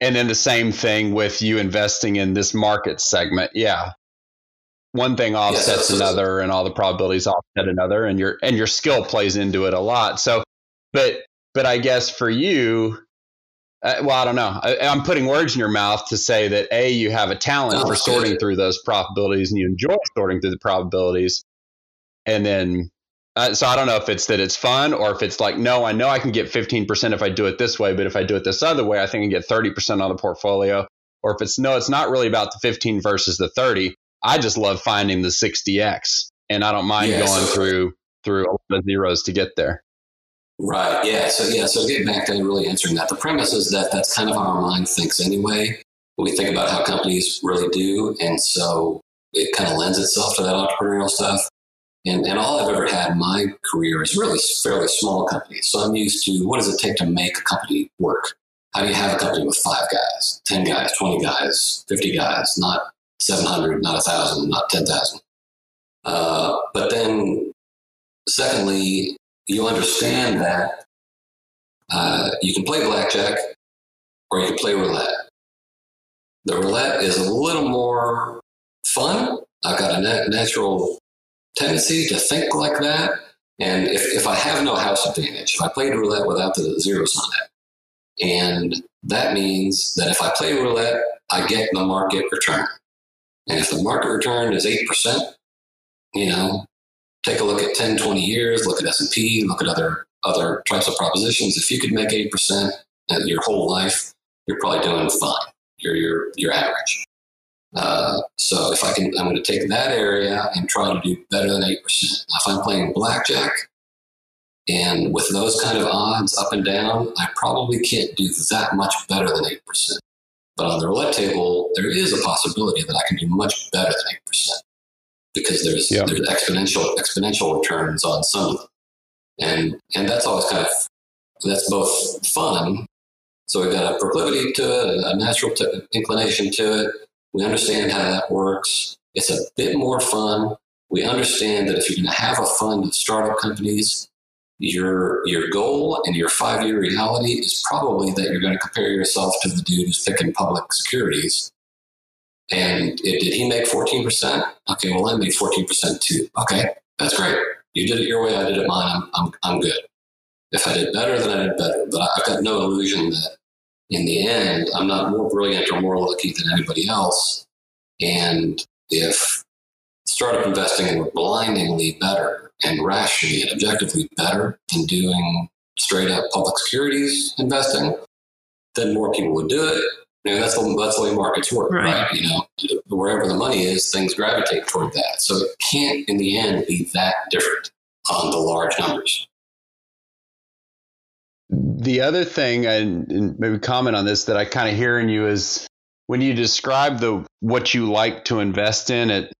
Speaker 4: and then the same thing with you investing in this market segment. Yeah, one thing offsets another, and all the probabilities offset another, and your and your skill plays into it a lot. So, but but I guess for you, uh, well, I don't know. I, am putting words in your mouth to say that a you have a talent oh, for sorting through those probabilities, and you enjoy sorting through the probabilities, and then uh, so I don't know if it's that it's fun or if it's like, no, I know I can get 15% if I do it this way, but if I do it this other way, I think I get 30% on the portfolio. Or if it's no, it's not really about the 15 versus the 30. I just love finding the 60x and I don't mind yeah, going so, through through a lot of zeros to get there.
Speaker 2: Right. Yeah. So yeah. So getting back to really answering that, the premise is that that's kind of how our mind thinks anyway. We think about how companies really do, and so it kind of lends itself to that entrepreneurial stuff. And, and all I've ever had in my career is really fairly small companies. So I'm used to what does it take to make a company work? How do you have a company with five guys, 10 guys, 20 guys, 50 guys, not 700, not 1,000, not 10,000? Uh, but then, secondly, you understand that uh, you can play blackjack or you can play roulette. The roulette is a little more fun. I've got a nat- natural tendency to think like that. And if, if I have no house advantage, if I played roulette without the zeros on it, and that means that if I play roulette, I get the market return. And if the market return is 8%, you know, take a look at 10, 20 years, look at S&P, look at other, other types of propositions. If you could make 8% your whole life, you're probably doing fine. You're, you're, you're average. Uh, so if I can, I'm going to take that area and try to do better than 8%. If I'm playing blackjack and with those kind of odds up and down, I probably can't do that much better than 8%. But on the roulette table, there is a possibility that I can do much better than 8% because there's, there's exponential, exponential returns on some of them. And, and that's always kind of, that's both fun. So we've got a proclivity to it, a natural t- inclination to it we understand how that works. It's a bit more fun. We understand that if you're going to have a fund of startup companies, your your goal and your five year reality is probably that you're going to compare yourself to the dude who's picking public securities. And it, did he make 14%? Okay, well, I made 14% too. Okay, that's great. You did it your way, I did it mine. I'm, I'm, I'm good. If I did better, then I did better. But I've got no illusion that in the end, I'm not more brilliant or more lucky than anybody else. And if startup investing were blindingly better and rationally and objectively better than doing straight up public securities investing, then more people would do it. You know, that's the, that's the way markets work, right. right? You know, wherever the money is, things gravitate toward that. So it can't, in the end, be that different on the large numbers.
Speaker 4: The other thing, and maybe comment on this, that I kind of hear in you is when you describe the what you like to invest in it.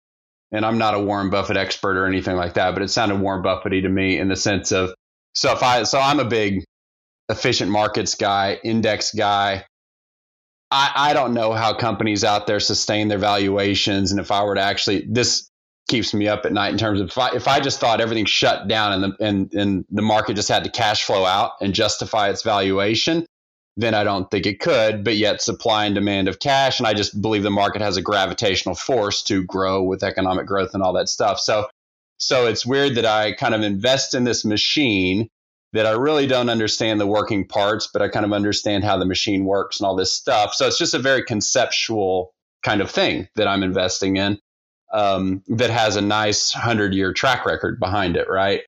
Speaker 4: And I'm not a Warren Buffett expert or anything like that, but it sounded Warren Buffetty to me in the sense of so if I so I'm a big efficient markets guy, index guy. I, I don't know how companies out there sustain their valuations, and if I were to actually this keeps me up at night in terms of if I, if I just thought everything shut down and the and, and the market just had to cash flow out and justify its valuation, then I don't think it could. But yet supply and demand of cash, and I just believe the market has a gravitational force to grow with economic growth and all that stuff. So so it's weird that I kind of invest in this machine that I really don't understand the working parts, but I kind of understand how the machine works and all this stuff. So it's just a very conceptual kind of thing that I'm investing in um, that has a nice hundred year track record behind it, right?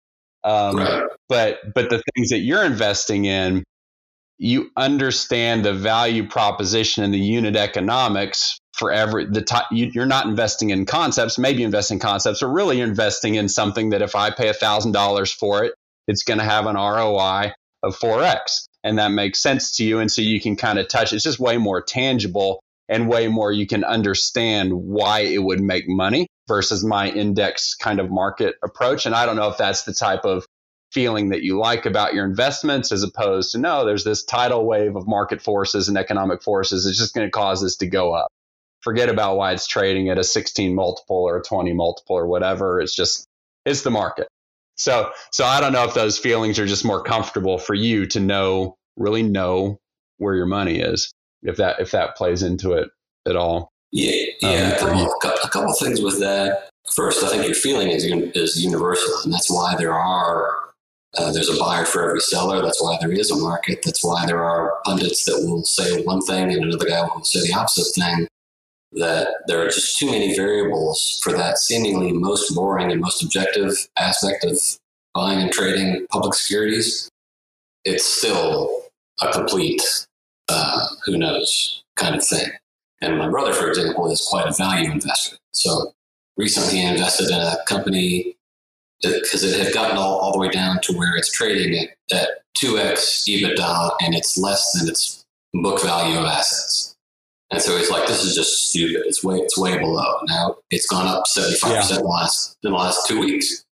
Speaker 4: Um, right? But but the things that you're investing in, you understand the value proposition and the unit economics for every the top. You, are not investing in concepts, maybe investing in concepts, or really investing in something that if I pay a thousand dollars for it, it's going to have an ROI of four x, and that makes sense to you, and so you can kind of touch. It's just way more tangible and way more you can understand why it would make money versus my index kind of market approach. And I don't know if that's the type of feeling that you like about your investments as opposed to no, there's this tidal wave of market forces and economic forces. It's just going to cause this to go up. Forget about why it's trading at a 16 multiple or a 20 multiple or whatever. It's just, it's the market. So, so I don't know if those feelings are just more comfortable for you to know, really know where your money is if that if that plays into it at all.
Speaker 2: Yeah, yeah. Um, a, couple, a couple of things with that. First, I think your feeling is is universal, and that's why there are uh, there's a buyer for every seller. That's why there is a market. That's why there are pundits that will say one thing and another guy will say the opposite thing. That there are just too many variables for that seemingly most boring and most objective aspect of buying and trading public securities. It's still a complete uh, who knows kind of thing. And my brother, for example, is quite a value investor. So recently he invested in a company because it had gotten all, all the way down to where it's trading at, at 2x EBITDA and it's less than its book value of assets. And so he's like, this is just stupid. It's way, it's way below. Now it's gone up 75% yeah. in, the last, in the last two weeks.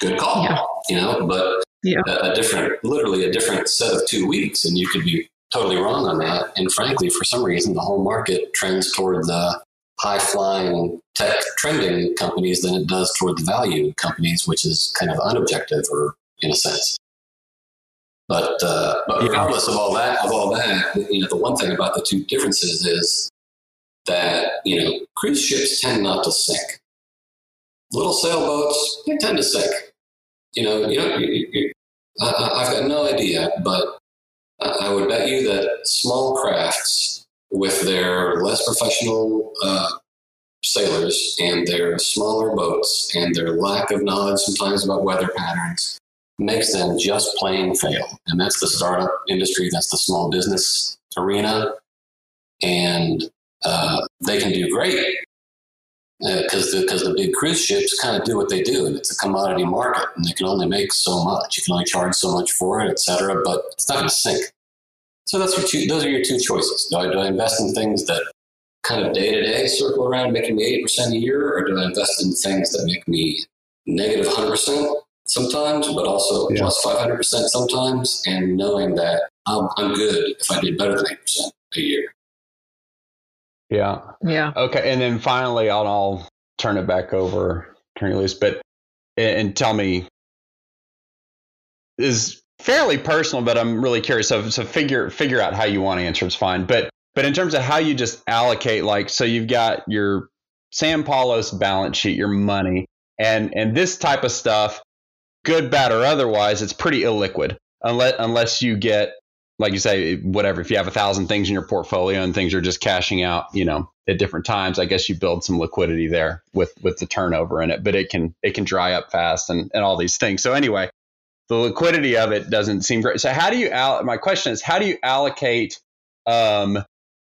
Speaker 2: Good call, yeah. you know, but yeah. a, a different, literally a different set of two weeks. And you could be totally wrong on that. And frankly, for some reason, the whole market trends toward the high flying tech trending companies than it does toward the value companies, which is kind of unobjective or in a sense. But, uh, but regardless of all that, of all that, you know, the one thing about the two differences is that you know cruise ships tend not to sink. Little sailboats they tend to sink. You know, you know, you, you, I, I've got no idea, but I would bet you that small crafts with their less professional uh, sailors and their smaller boats and their lack of knowledge sometimes about weather patterns makes them just plain fail. And that's the startup industry, that's the small business arena. And uh, they can do great because uh, the, cause the big cruise ships kind of do what they do, and it's a commodity market, and they can only make so much. You can only charge so much for it, et cetera, but it's not going to sink. So that's your two, those are your two choices. Do I, do I invest in things that kind of day to day circle around making me 8% a year, or do I invest in things that make me negative 100% sometimes, but also yeah. plus 500% sometimes, and knowing that I'm, I'm good if I did better than 8% a year?
Speaker 4: Yeah.
Speaker 1: Yeah.
Speaker 4: Okay. And then finally, I'll, I'll turn it back over, turn it loose, but and tell me is fairly personal, but I'm really curious. So, so figure figure out how you want to answer. It's fine. But but in terms of how you just allocate, like, so you've got your Sam Paulos balance sheet, your money, and and this type of stuff, good, bad, or otherwise, it's pretty illiquid unless unless you get like you say, whatever, if you have a thousand things in your portfolio and things are just cashing out, you know, at different times, I guess you build some liquidity there with, with the turnover in it, but it can, it can dry up fast and, and all these things. So anyway, the liquidity of it doesn't seem great. So how do you, al- my question is, how do you allocate, um,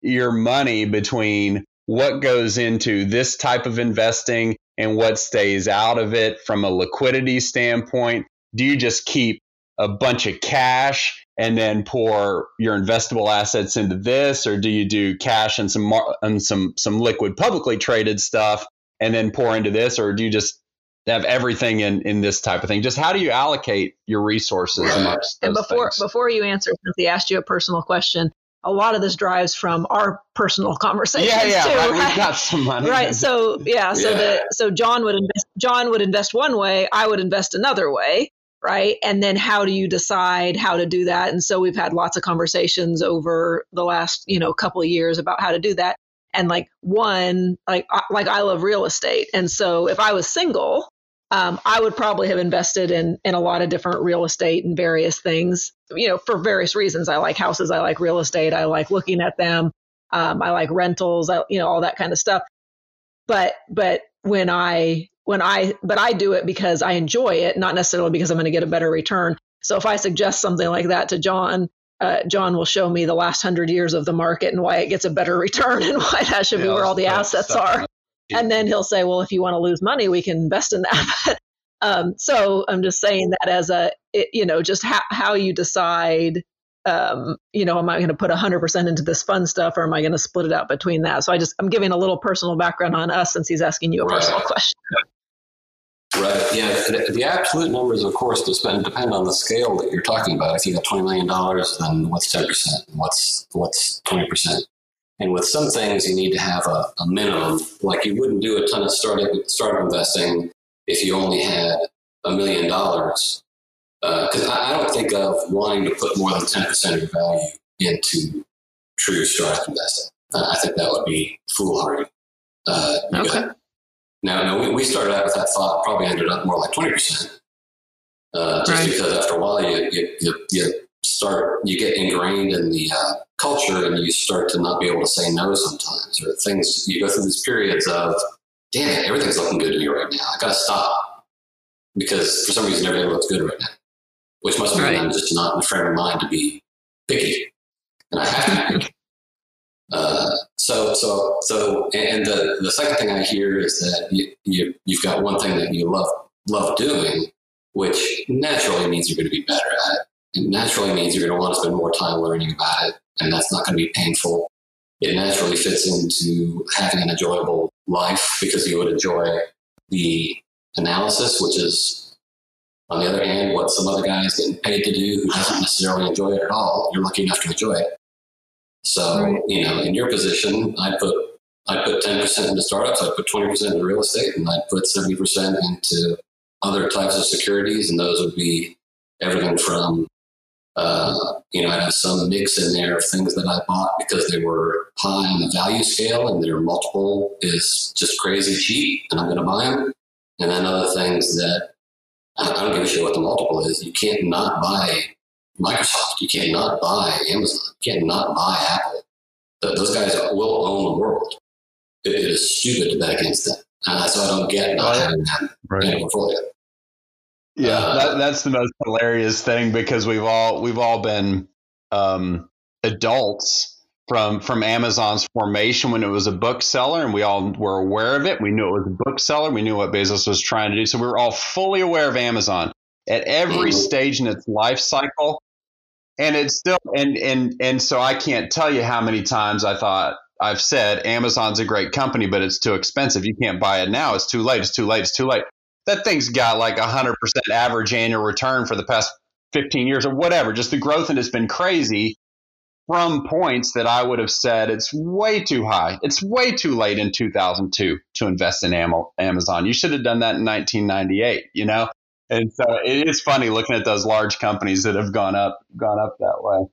Speaker 4: your money between what goes into this type of investing and what stays out of it from a liquidity standpoint? Do you just keep a bunch of cash and then pour your investable assets into this, or do you do cash and some and some some liquid publicly traded stuff and then pour into this, or do you just have everything in in this type of thing? Just how do you allocate your resources amongst
Speaker 1: And before
Speaker 4: things?
Speaker 1: before you answer, since he asked you a personal question, a lot of this drives from our personal conversations
Speaker 4: yeah, yeah,
Speaker 1: too.
Speaker 4: right.
Speaker 1: Right?
Speaker 4: We've got some money.
Speaker 1: right. So yeah, so
Speaker 2: Yeah.
Speaker 1: the so John would invest John would invest one way, I would invest another way, right? And then how do you decide how to do that? And so we've had lots of conversations over the last, you know, couple of years about how to do that. And like one, like like I love real estate. And so if I was single, um, I would probably have invested in in a lot of different real estate and various things, you know, for various reasons. I like houses, I like real estate, I like looking at them, um, I like rentals, I, you know, all that kind of stuff. But but when I when I but I do it because I enjoy it, not necessarily because I'm going to get a better return. So if I suggest something like that to John, uh, John will show me the last hundred years of the market and why it gets a better return and why that should be where all the assets
Speaker 4: stuff
Speaker 1: are and then he'll say, "Well, if you want to lose money, we can invest in that." um, so I'm just saying that as a, it, you know, just how how you decide. Um, you know, am I going to put 100% into this fun stuff, or am I going to split it out between that? So I just I'm giving a little personal background on us since he's asking you a
Speaker 2: Right.
Speaker 1: personal question.
Speaker 2: Right. Yeah. The, the absolute numbers, of course, depend depend on the scale that you're talking about. If you got twenty million dollars, then what's ten percent? What's what's twenty percent? And with some things, you need to have a, a minimum. Like you wouldn't do a ton of startup startup investing if you only had a million dollars. Because I, I don't think of wanting to put more than ten percent of your value into true startup investing. Uh, I think that would be foolhardy. Uh,
Speaker 1: Okay.
Speaker 2: now, now we, we started out with that thought, probably ended up more like 20%. Uh, just
Speaker 1: Right.
Speaker 2: because after a while you, you, you, you start, you get ingrained in the uh, culture and you start to not be able to say no sometimes, or things, you go through these periods of, damn it, everything's looking good to me right now. I gotta stop. Because for some reason everything looks good right now, which must mean
Speaker 1: Right.
Speaker 2: I'm just not in the frame of mind to be picky. And I have to be picky. Uh, so, so, so, and the, the second thing I hear is that you, you, you've got one thing that you love, love doing, which naturally means you're going to be better at it. It naturally means you're going to want to spend more time learning about it, and that's not going to be painful. It naturally fits into having an enjoyable life because you would enjoy the analysis, which is, on the other hand, what some other guy is getting paid to do who doesn't necessarily enjoy it at all. You're lucky enough to enjoy it. So,
Speaker 1: Right.
Speaker 2: you know, in your position, I put I put ten percent into startups, I put twenty percent into real estate, and I put seventy percent into other types of securities, and those would be everything from uh, you know, I have some mix in there of things that I bought because they were high on the value scale and their multiple is just crazy cheap, and I'm going to buy them. And then other things that I don't give a shit what the multiple is. You can't not buy Microsoft. You can't not buy Amazon. You can't not buy Apple. Th- Those guys will own the world. It, is stupid to bet against them. Uh, so I don't get not having that in
Speaker 3: Right.
Speaker 2: a portfolio.
Speaker 4: Yeah,
Speaker 2: Uh,
Speaker 4: that, that's the most hilarious thing because we've all we've all been um, adults from from Amazon's formation when it was a bookseller, and we all were aware of it. We knew it was a bookseller. We knew what Bezos was trying to do, so we were all fully aware of Amazon at every mm-hmm. stage in its life cycle. And it's still and and and so I can't tell you how many times I thought I've said Amazon's a great company, but it's too expensive. You can't buy it now. It's too late. It's too late. It's too late. That thing's got like a hundred percent average annual return for the past 15 years or whatever. Just the growth and it's been crazy from points that I would have said it's way too high. It's way too late in 2002 to invest in Amazon. You should have done that in 1998, you know? And so it is funny looking at those large companies that have gone up, gone up that way.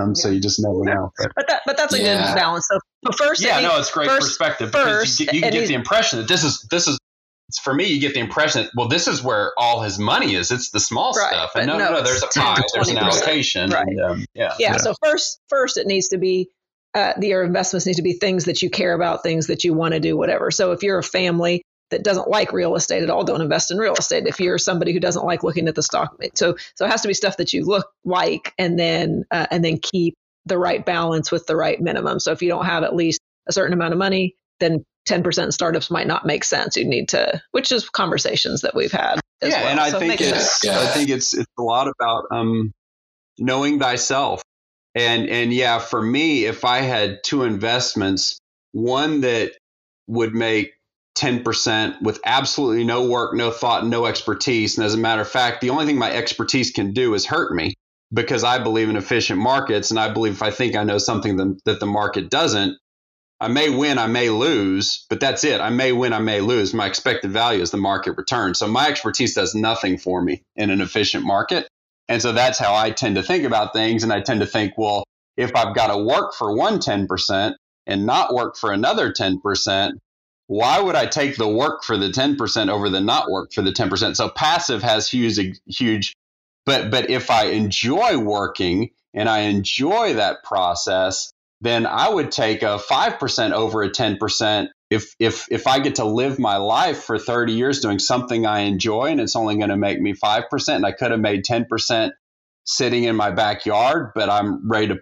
Speaker 4: Um, so you just never know.
Speaker 1: But, but that, but that's a yeah. good balance. So, first,
Speaker 4: yeah, no, it's great first, perspective because you get, you get the impression that this is this is for me. You get the impression that well, this is where all his money is. It's the small right, stuff. And no, no, no, there's a pie, there's an allocation.
Speaker 1: Right. And, um, yeah. yeah. So first, first, it needs to be uh, your investments need to be things that you care about, things that you want to do, whatever. So if you're a family that doesn't like real estate at all, don't invest in real estate. If you're somebody who doesn't like looking at the stock, so so it has to be stuff that you look like, and then uh, and then keep the right balance with the right minimum. So if you don't have at least a certain amount of money, then 10% startups might not make sense. You need to, which is conversations that we've had.
Speaker 4: yeah,
Speaker 1: well.
Speaker 4: and I so think it it's, yeah. I think it's it's a lot about um, knowing thyself. And and yeah, for me, if I had two investments, one that would make 10% with absolutely no work, no thought, no expertise. And as a matter of fact, the only thing my expertise can do is hurt me because I believe in efficient markets. And I believe if I think I know something that the market doesn't, I may win, I may lose, but that's it. I may win, I may lose. My expected value is the market return. So my expertise does nothing for me in an efficient market. And so that's how I tend to think about things. And I tend to think, well, if I've got to work for one 10% and not work for another 10%, why would I take the work for the 10% over the not work for the 10%? So passive has huge, huge, but, but if I enjoy working and I enjoy that process, then I would take a 5% over a 10% if, if, if I get to live my life for 30 years doing something I enjoy and it's only going to make me 5% and I could have made 10% sitting in my backyard, but I'm ready to,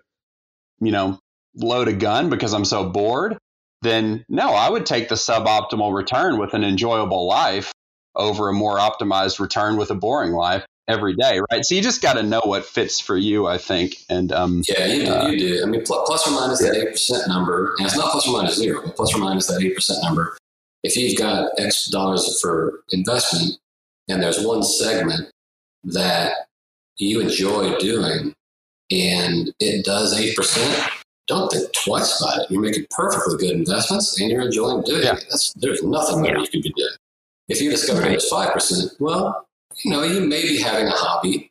Speaker 4: you know, load a gun because I'm so bored then no, I would take the suboptimal return with an enjoyable life over a more optimized return with a boring life every day, right? So you just got to know what fits for you, I think. And um,
Speaker 2: yeah, you do. Uh, you do. I mean, plus, plus or minus that eight percent number, and it's not plus or minus zero, but plus or minus that eight percent number. If you've got X dollars for investment, and there's one segment that you enjoy doing, and it does eight percent, don't think twice about it. You're making perfectly good investments and you're enjoying doing yeah. it. That's, there's nothing better you could be doing. If you discover right. it's 5%, well, you know, you may be having a hobby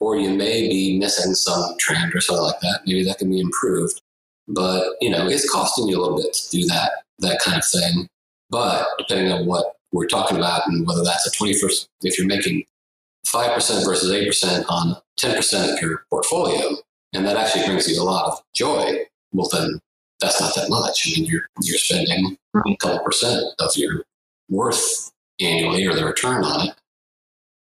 Speaker 2: or you may be missing some trend or something like that. Maybe that can be improved. But, you know, it's costing you a little bit to do that, that kind of thing. But depending on what we're talking about and whether that's a 21st, if you're making 5% versus 8% on 10% of your portfolio, and that actually brings you a lot of joy, well, then that's not that much. I mean, you're you're spending a couple percent of your worth annually or the return on it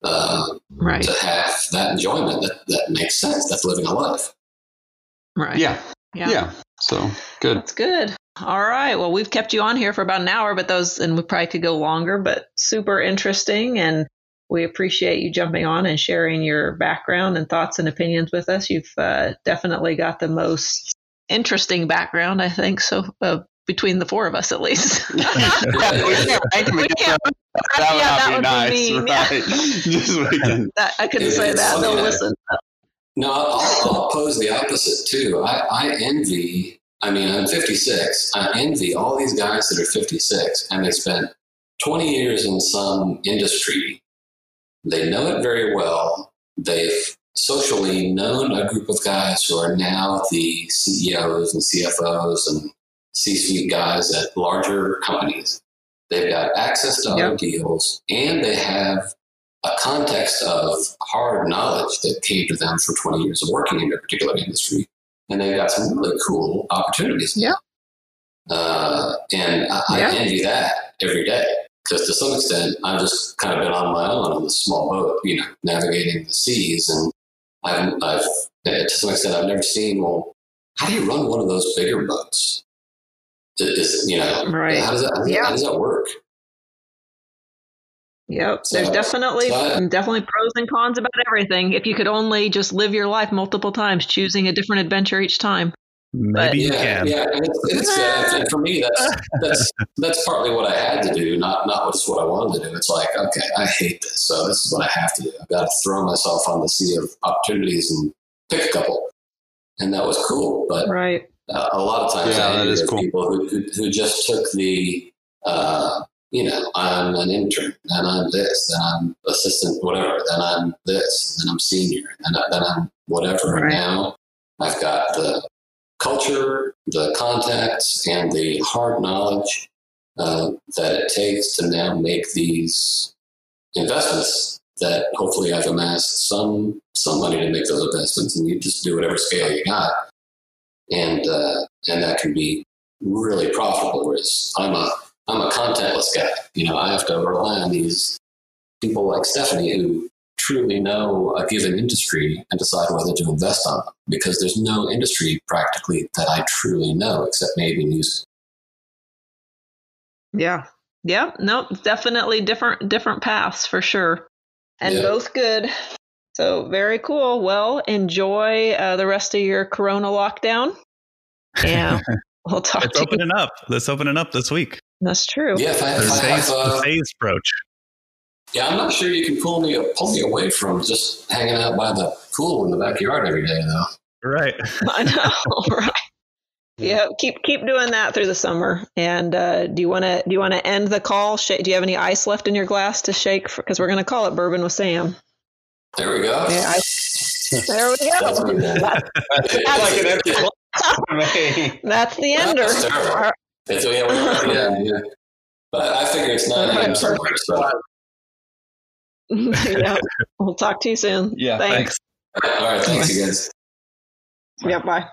Speaker 2: uh,
Speaker 1: right.
Speaker 2: to have that enjoyment that, that makes sense. That's living a life.
Speaker 1: Right.
Speaker 4: Yeah. Yeah. Yeah. So good.
Speaker 1: That's good. All right. Well, we've kept you on here for about an hour, but those, and we probably could go longer, but super interesting. And we appreciate you jumping on and sharing your background and thoughts and opinions with us. You've uh, definitely got the most interesting background, I think. So uh, between the four of us, at least. we can't rank them again. That would not be nice, right? I couldn't say that. They'll listen.
Speaker 2: No, I'll, I'll pose the opposite too. I, I envy. I mean, I'm 56. I envy all these guys that are 56 and they spent 20 years in some industry they know it very well. They've socially known a group of guys who are now the CEOs and CFOs and C suite guys at larger companies. They've got access to yep. other deals and they have a context of hard knowledge that came to them for 20 years of working in a particular industry. And they've got some really cool opportunities.
Speaker 1: Yeah.
Speaker 2: Uh, and I, yeah. I envy that every day because to some extent I've just kind of been on my own on this small boat, you know, navigating the seas, and I've, I've to some extent I've never seen well how do you run one of those bigger boats? Is, you know,
Speaker 1: Right.
Speaker 2: how does that, how does,
Speaker 1: Yeah.
Speaker 2: how does that work?
Speaker 1: Yep.
Speaker 2: So-
Speaker 1: There's definitely
Speaker 2: so I-
Speaker 1: definitely pros and cons about everything. If you could only just live your life multiple times, choosing a different adventure each time.
Speaker 3: Maybe you
Speaker 2: yeah,
Speaker 3: can.
Speaker 2: yeah. It's, it's, uh, for me, that's that's that's partly what I had to do, not not just what I wanted to do. It's like, okay, I hate this, so this is what I have to do. I've got to throw myself on the sea of opportunities and pick a couple, and that was cool. But
Speaker 1: Right.
Speaker 2: Uh, a lot of times,
Speaker 4: Yeah,
Speaker 2: I hear
Speaker 4: cool.
Speaker 2: people who, who who just took the, uh, you know, I'm an intern, then I'm this, then I'm assistant, whatever, then I'm this, then I'm senior, then, I, then I'm whatever.
Speaker 1: Right.
Speaker 2: now I've got the culture, the contacts, and the hard knowledge uh, that it takes to now make these investments. That hopefully I've amassed some some money to make those investments, and you just do whatever scale you got, and uh, and that can be really profitable. Whereas I'm a I'm a contentless guy. You know, I have to rely on these people like Stephanie who truly know a given industry and decide whether to invest on them because there's no industry practically that I truly know except maybe music.
Speaker 1: Yeah. Yeah. Nope. Definitely different different paths for sure, and
Speaker 2: Yeah.
Speaker 1: both good. So very cool. Well, enjoy uh, the rest of your Corona lockdown. Yeah. We'll talk
Speaker 3: It's
Speaker 1: to you.
Speaker 3: opening up. Let's open it up this week.
Speaker 1: That's true.
Speaker 2: Yeah, if I,
Speaker 3: The
Speaker 2: if I
Speaker 3: phase,
Speaker 2: have, uh,
Speaker 3: the phase approach.
Speaker 2: yeah, I'm not sure you can pull me pull me away from just hanging out by the pool in the backyard every day though.
Speaker 3: Right.
Speaker 1: I know, right? Yeah, keep keep doing that through the summer. And uh, do you want to do you want to end the call? Sh- do you have any ice left in your glass to shake? Because we're going to call it bourbon with Sam.
Speaker 2: There we go.
Speaker 1: Yeah, I, there we
Speaker 2: That's
Speaker 1: go.
Speaker 2: pretty good.
Speaker 4: It's like an empty glass for me.
Speaker 1: That's the ender.
Speaker 2: That's. It's, yeah, we're, yeah, yeah. But I figure it's 9 a.m. somewhere. So.
Speaker 1: yeah, we'll talk to you soon.
Speaker 4: Yeah,
Speaker 1: thanks.
Speaker 2: All right, thanks, you guys.
Speaker 1: Yeah, bye.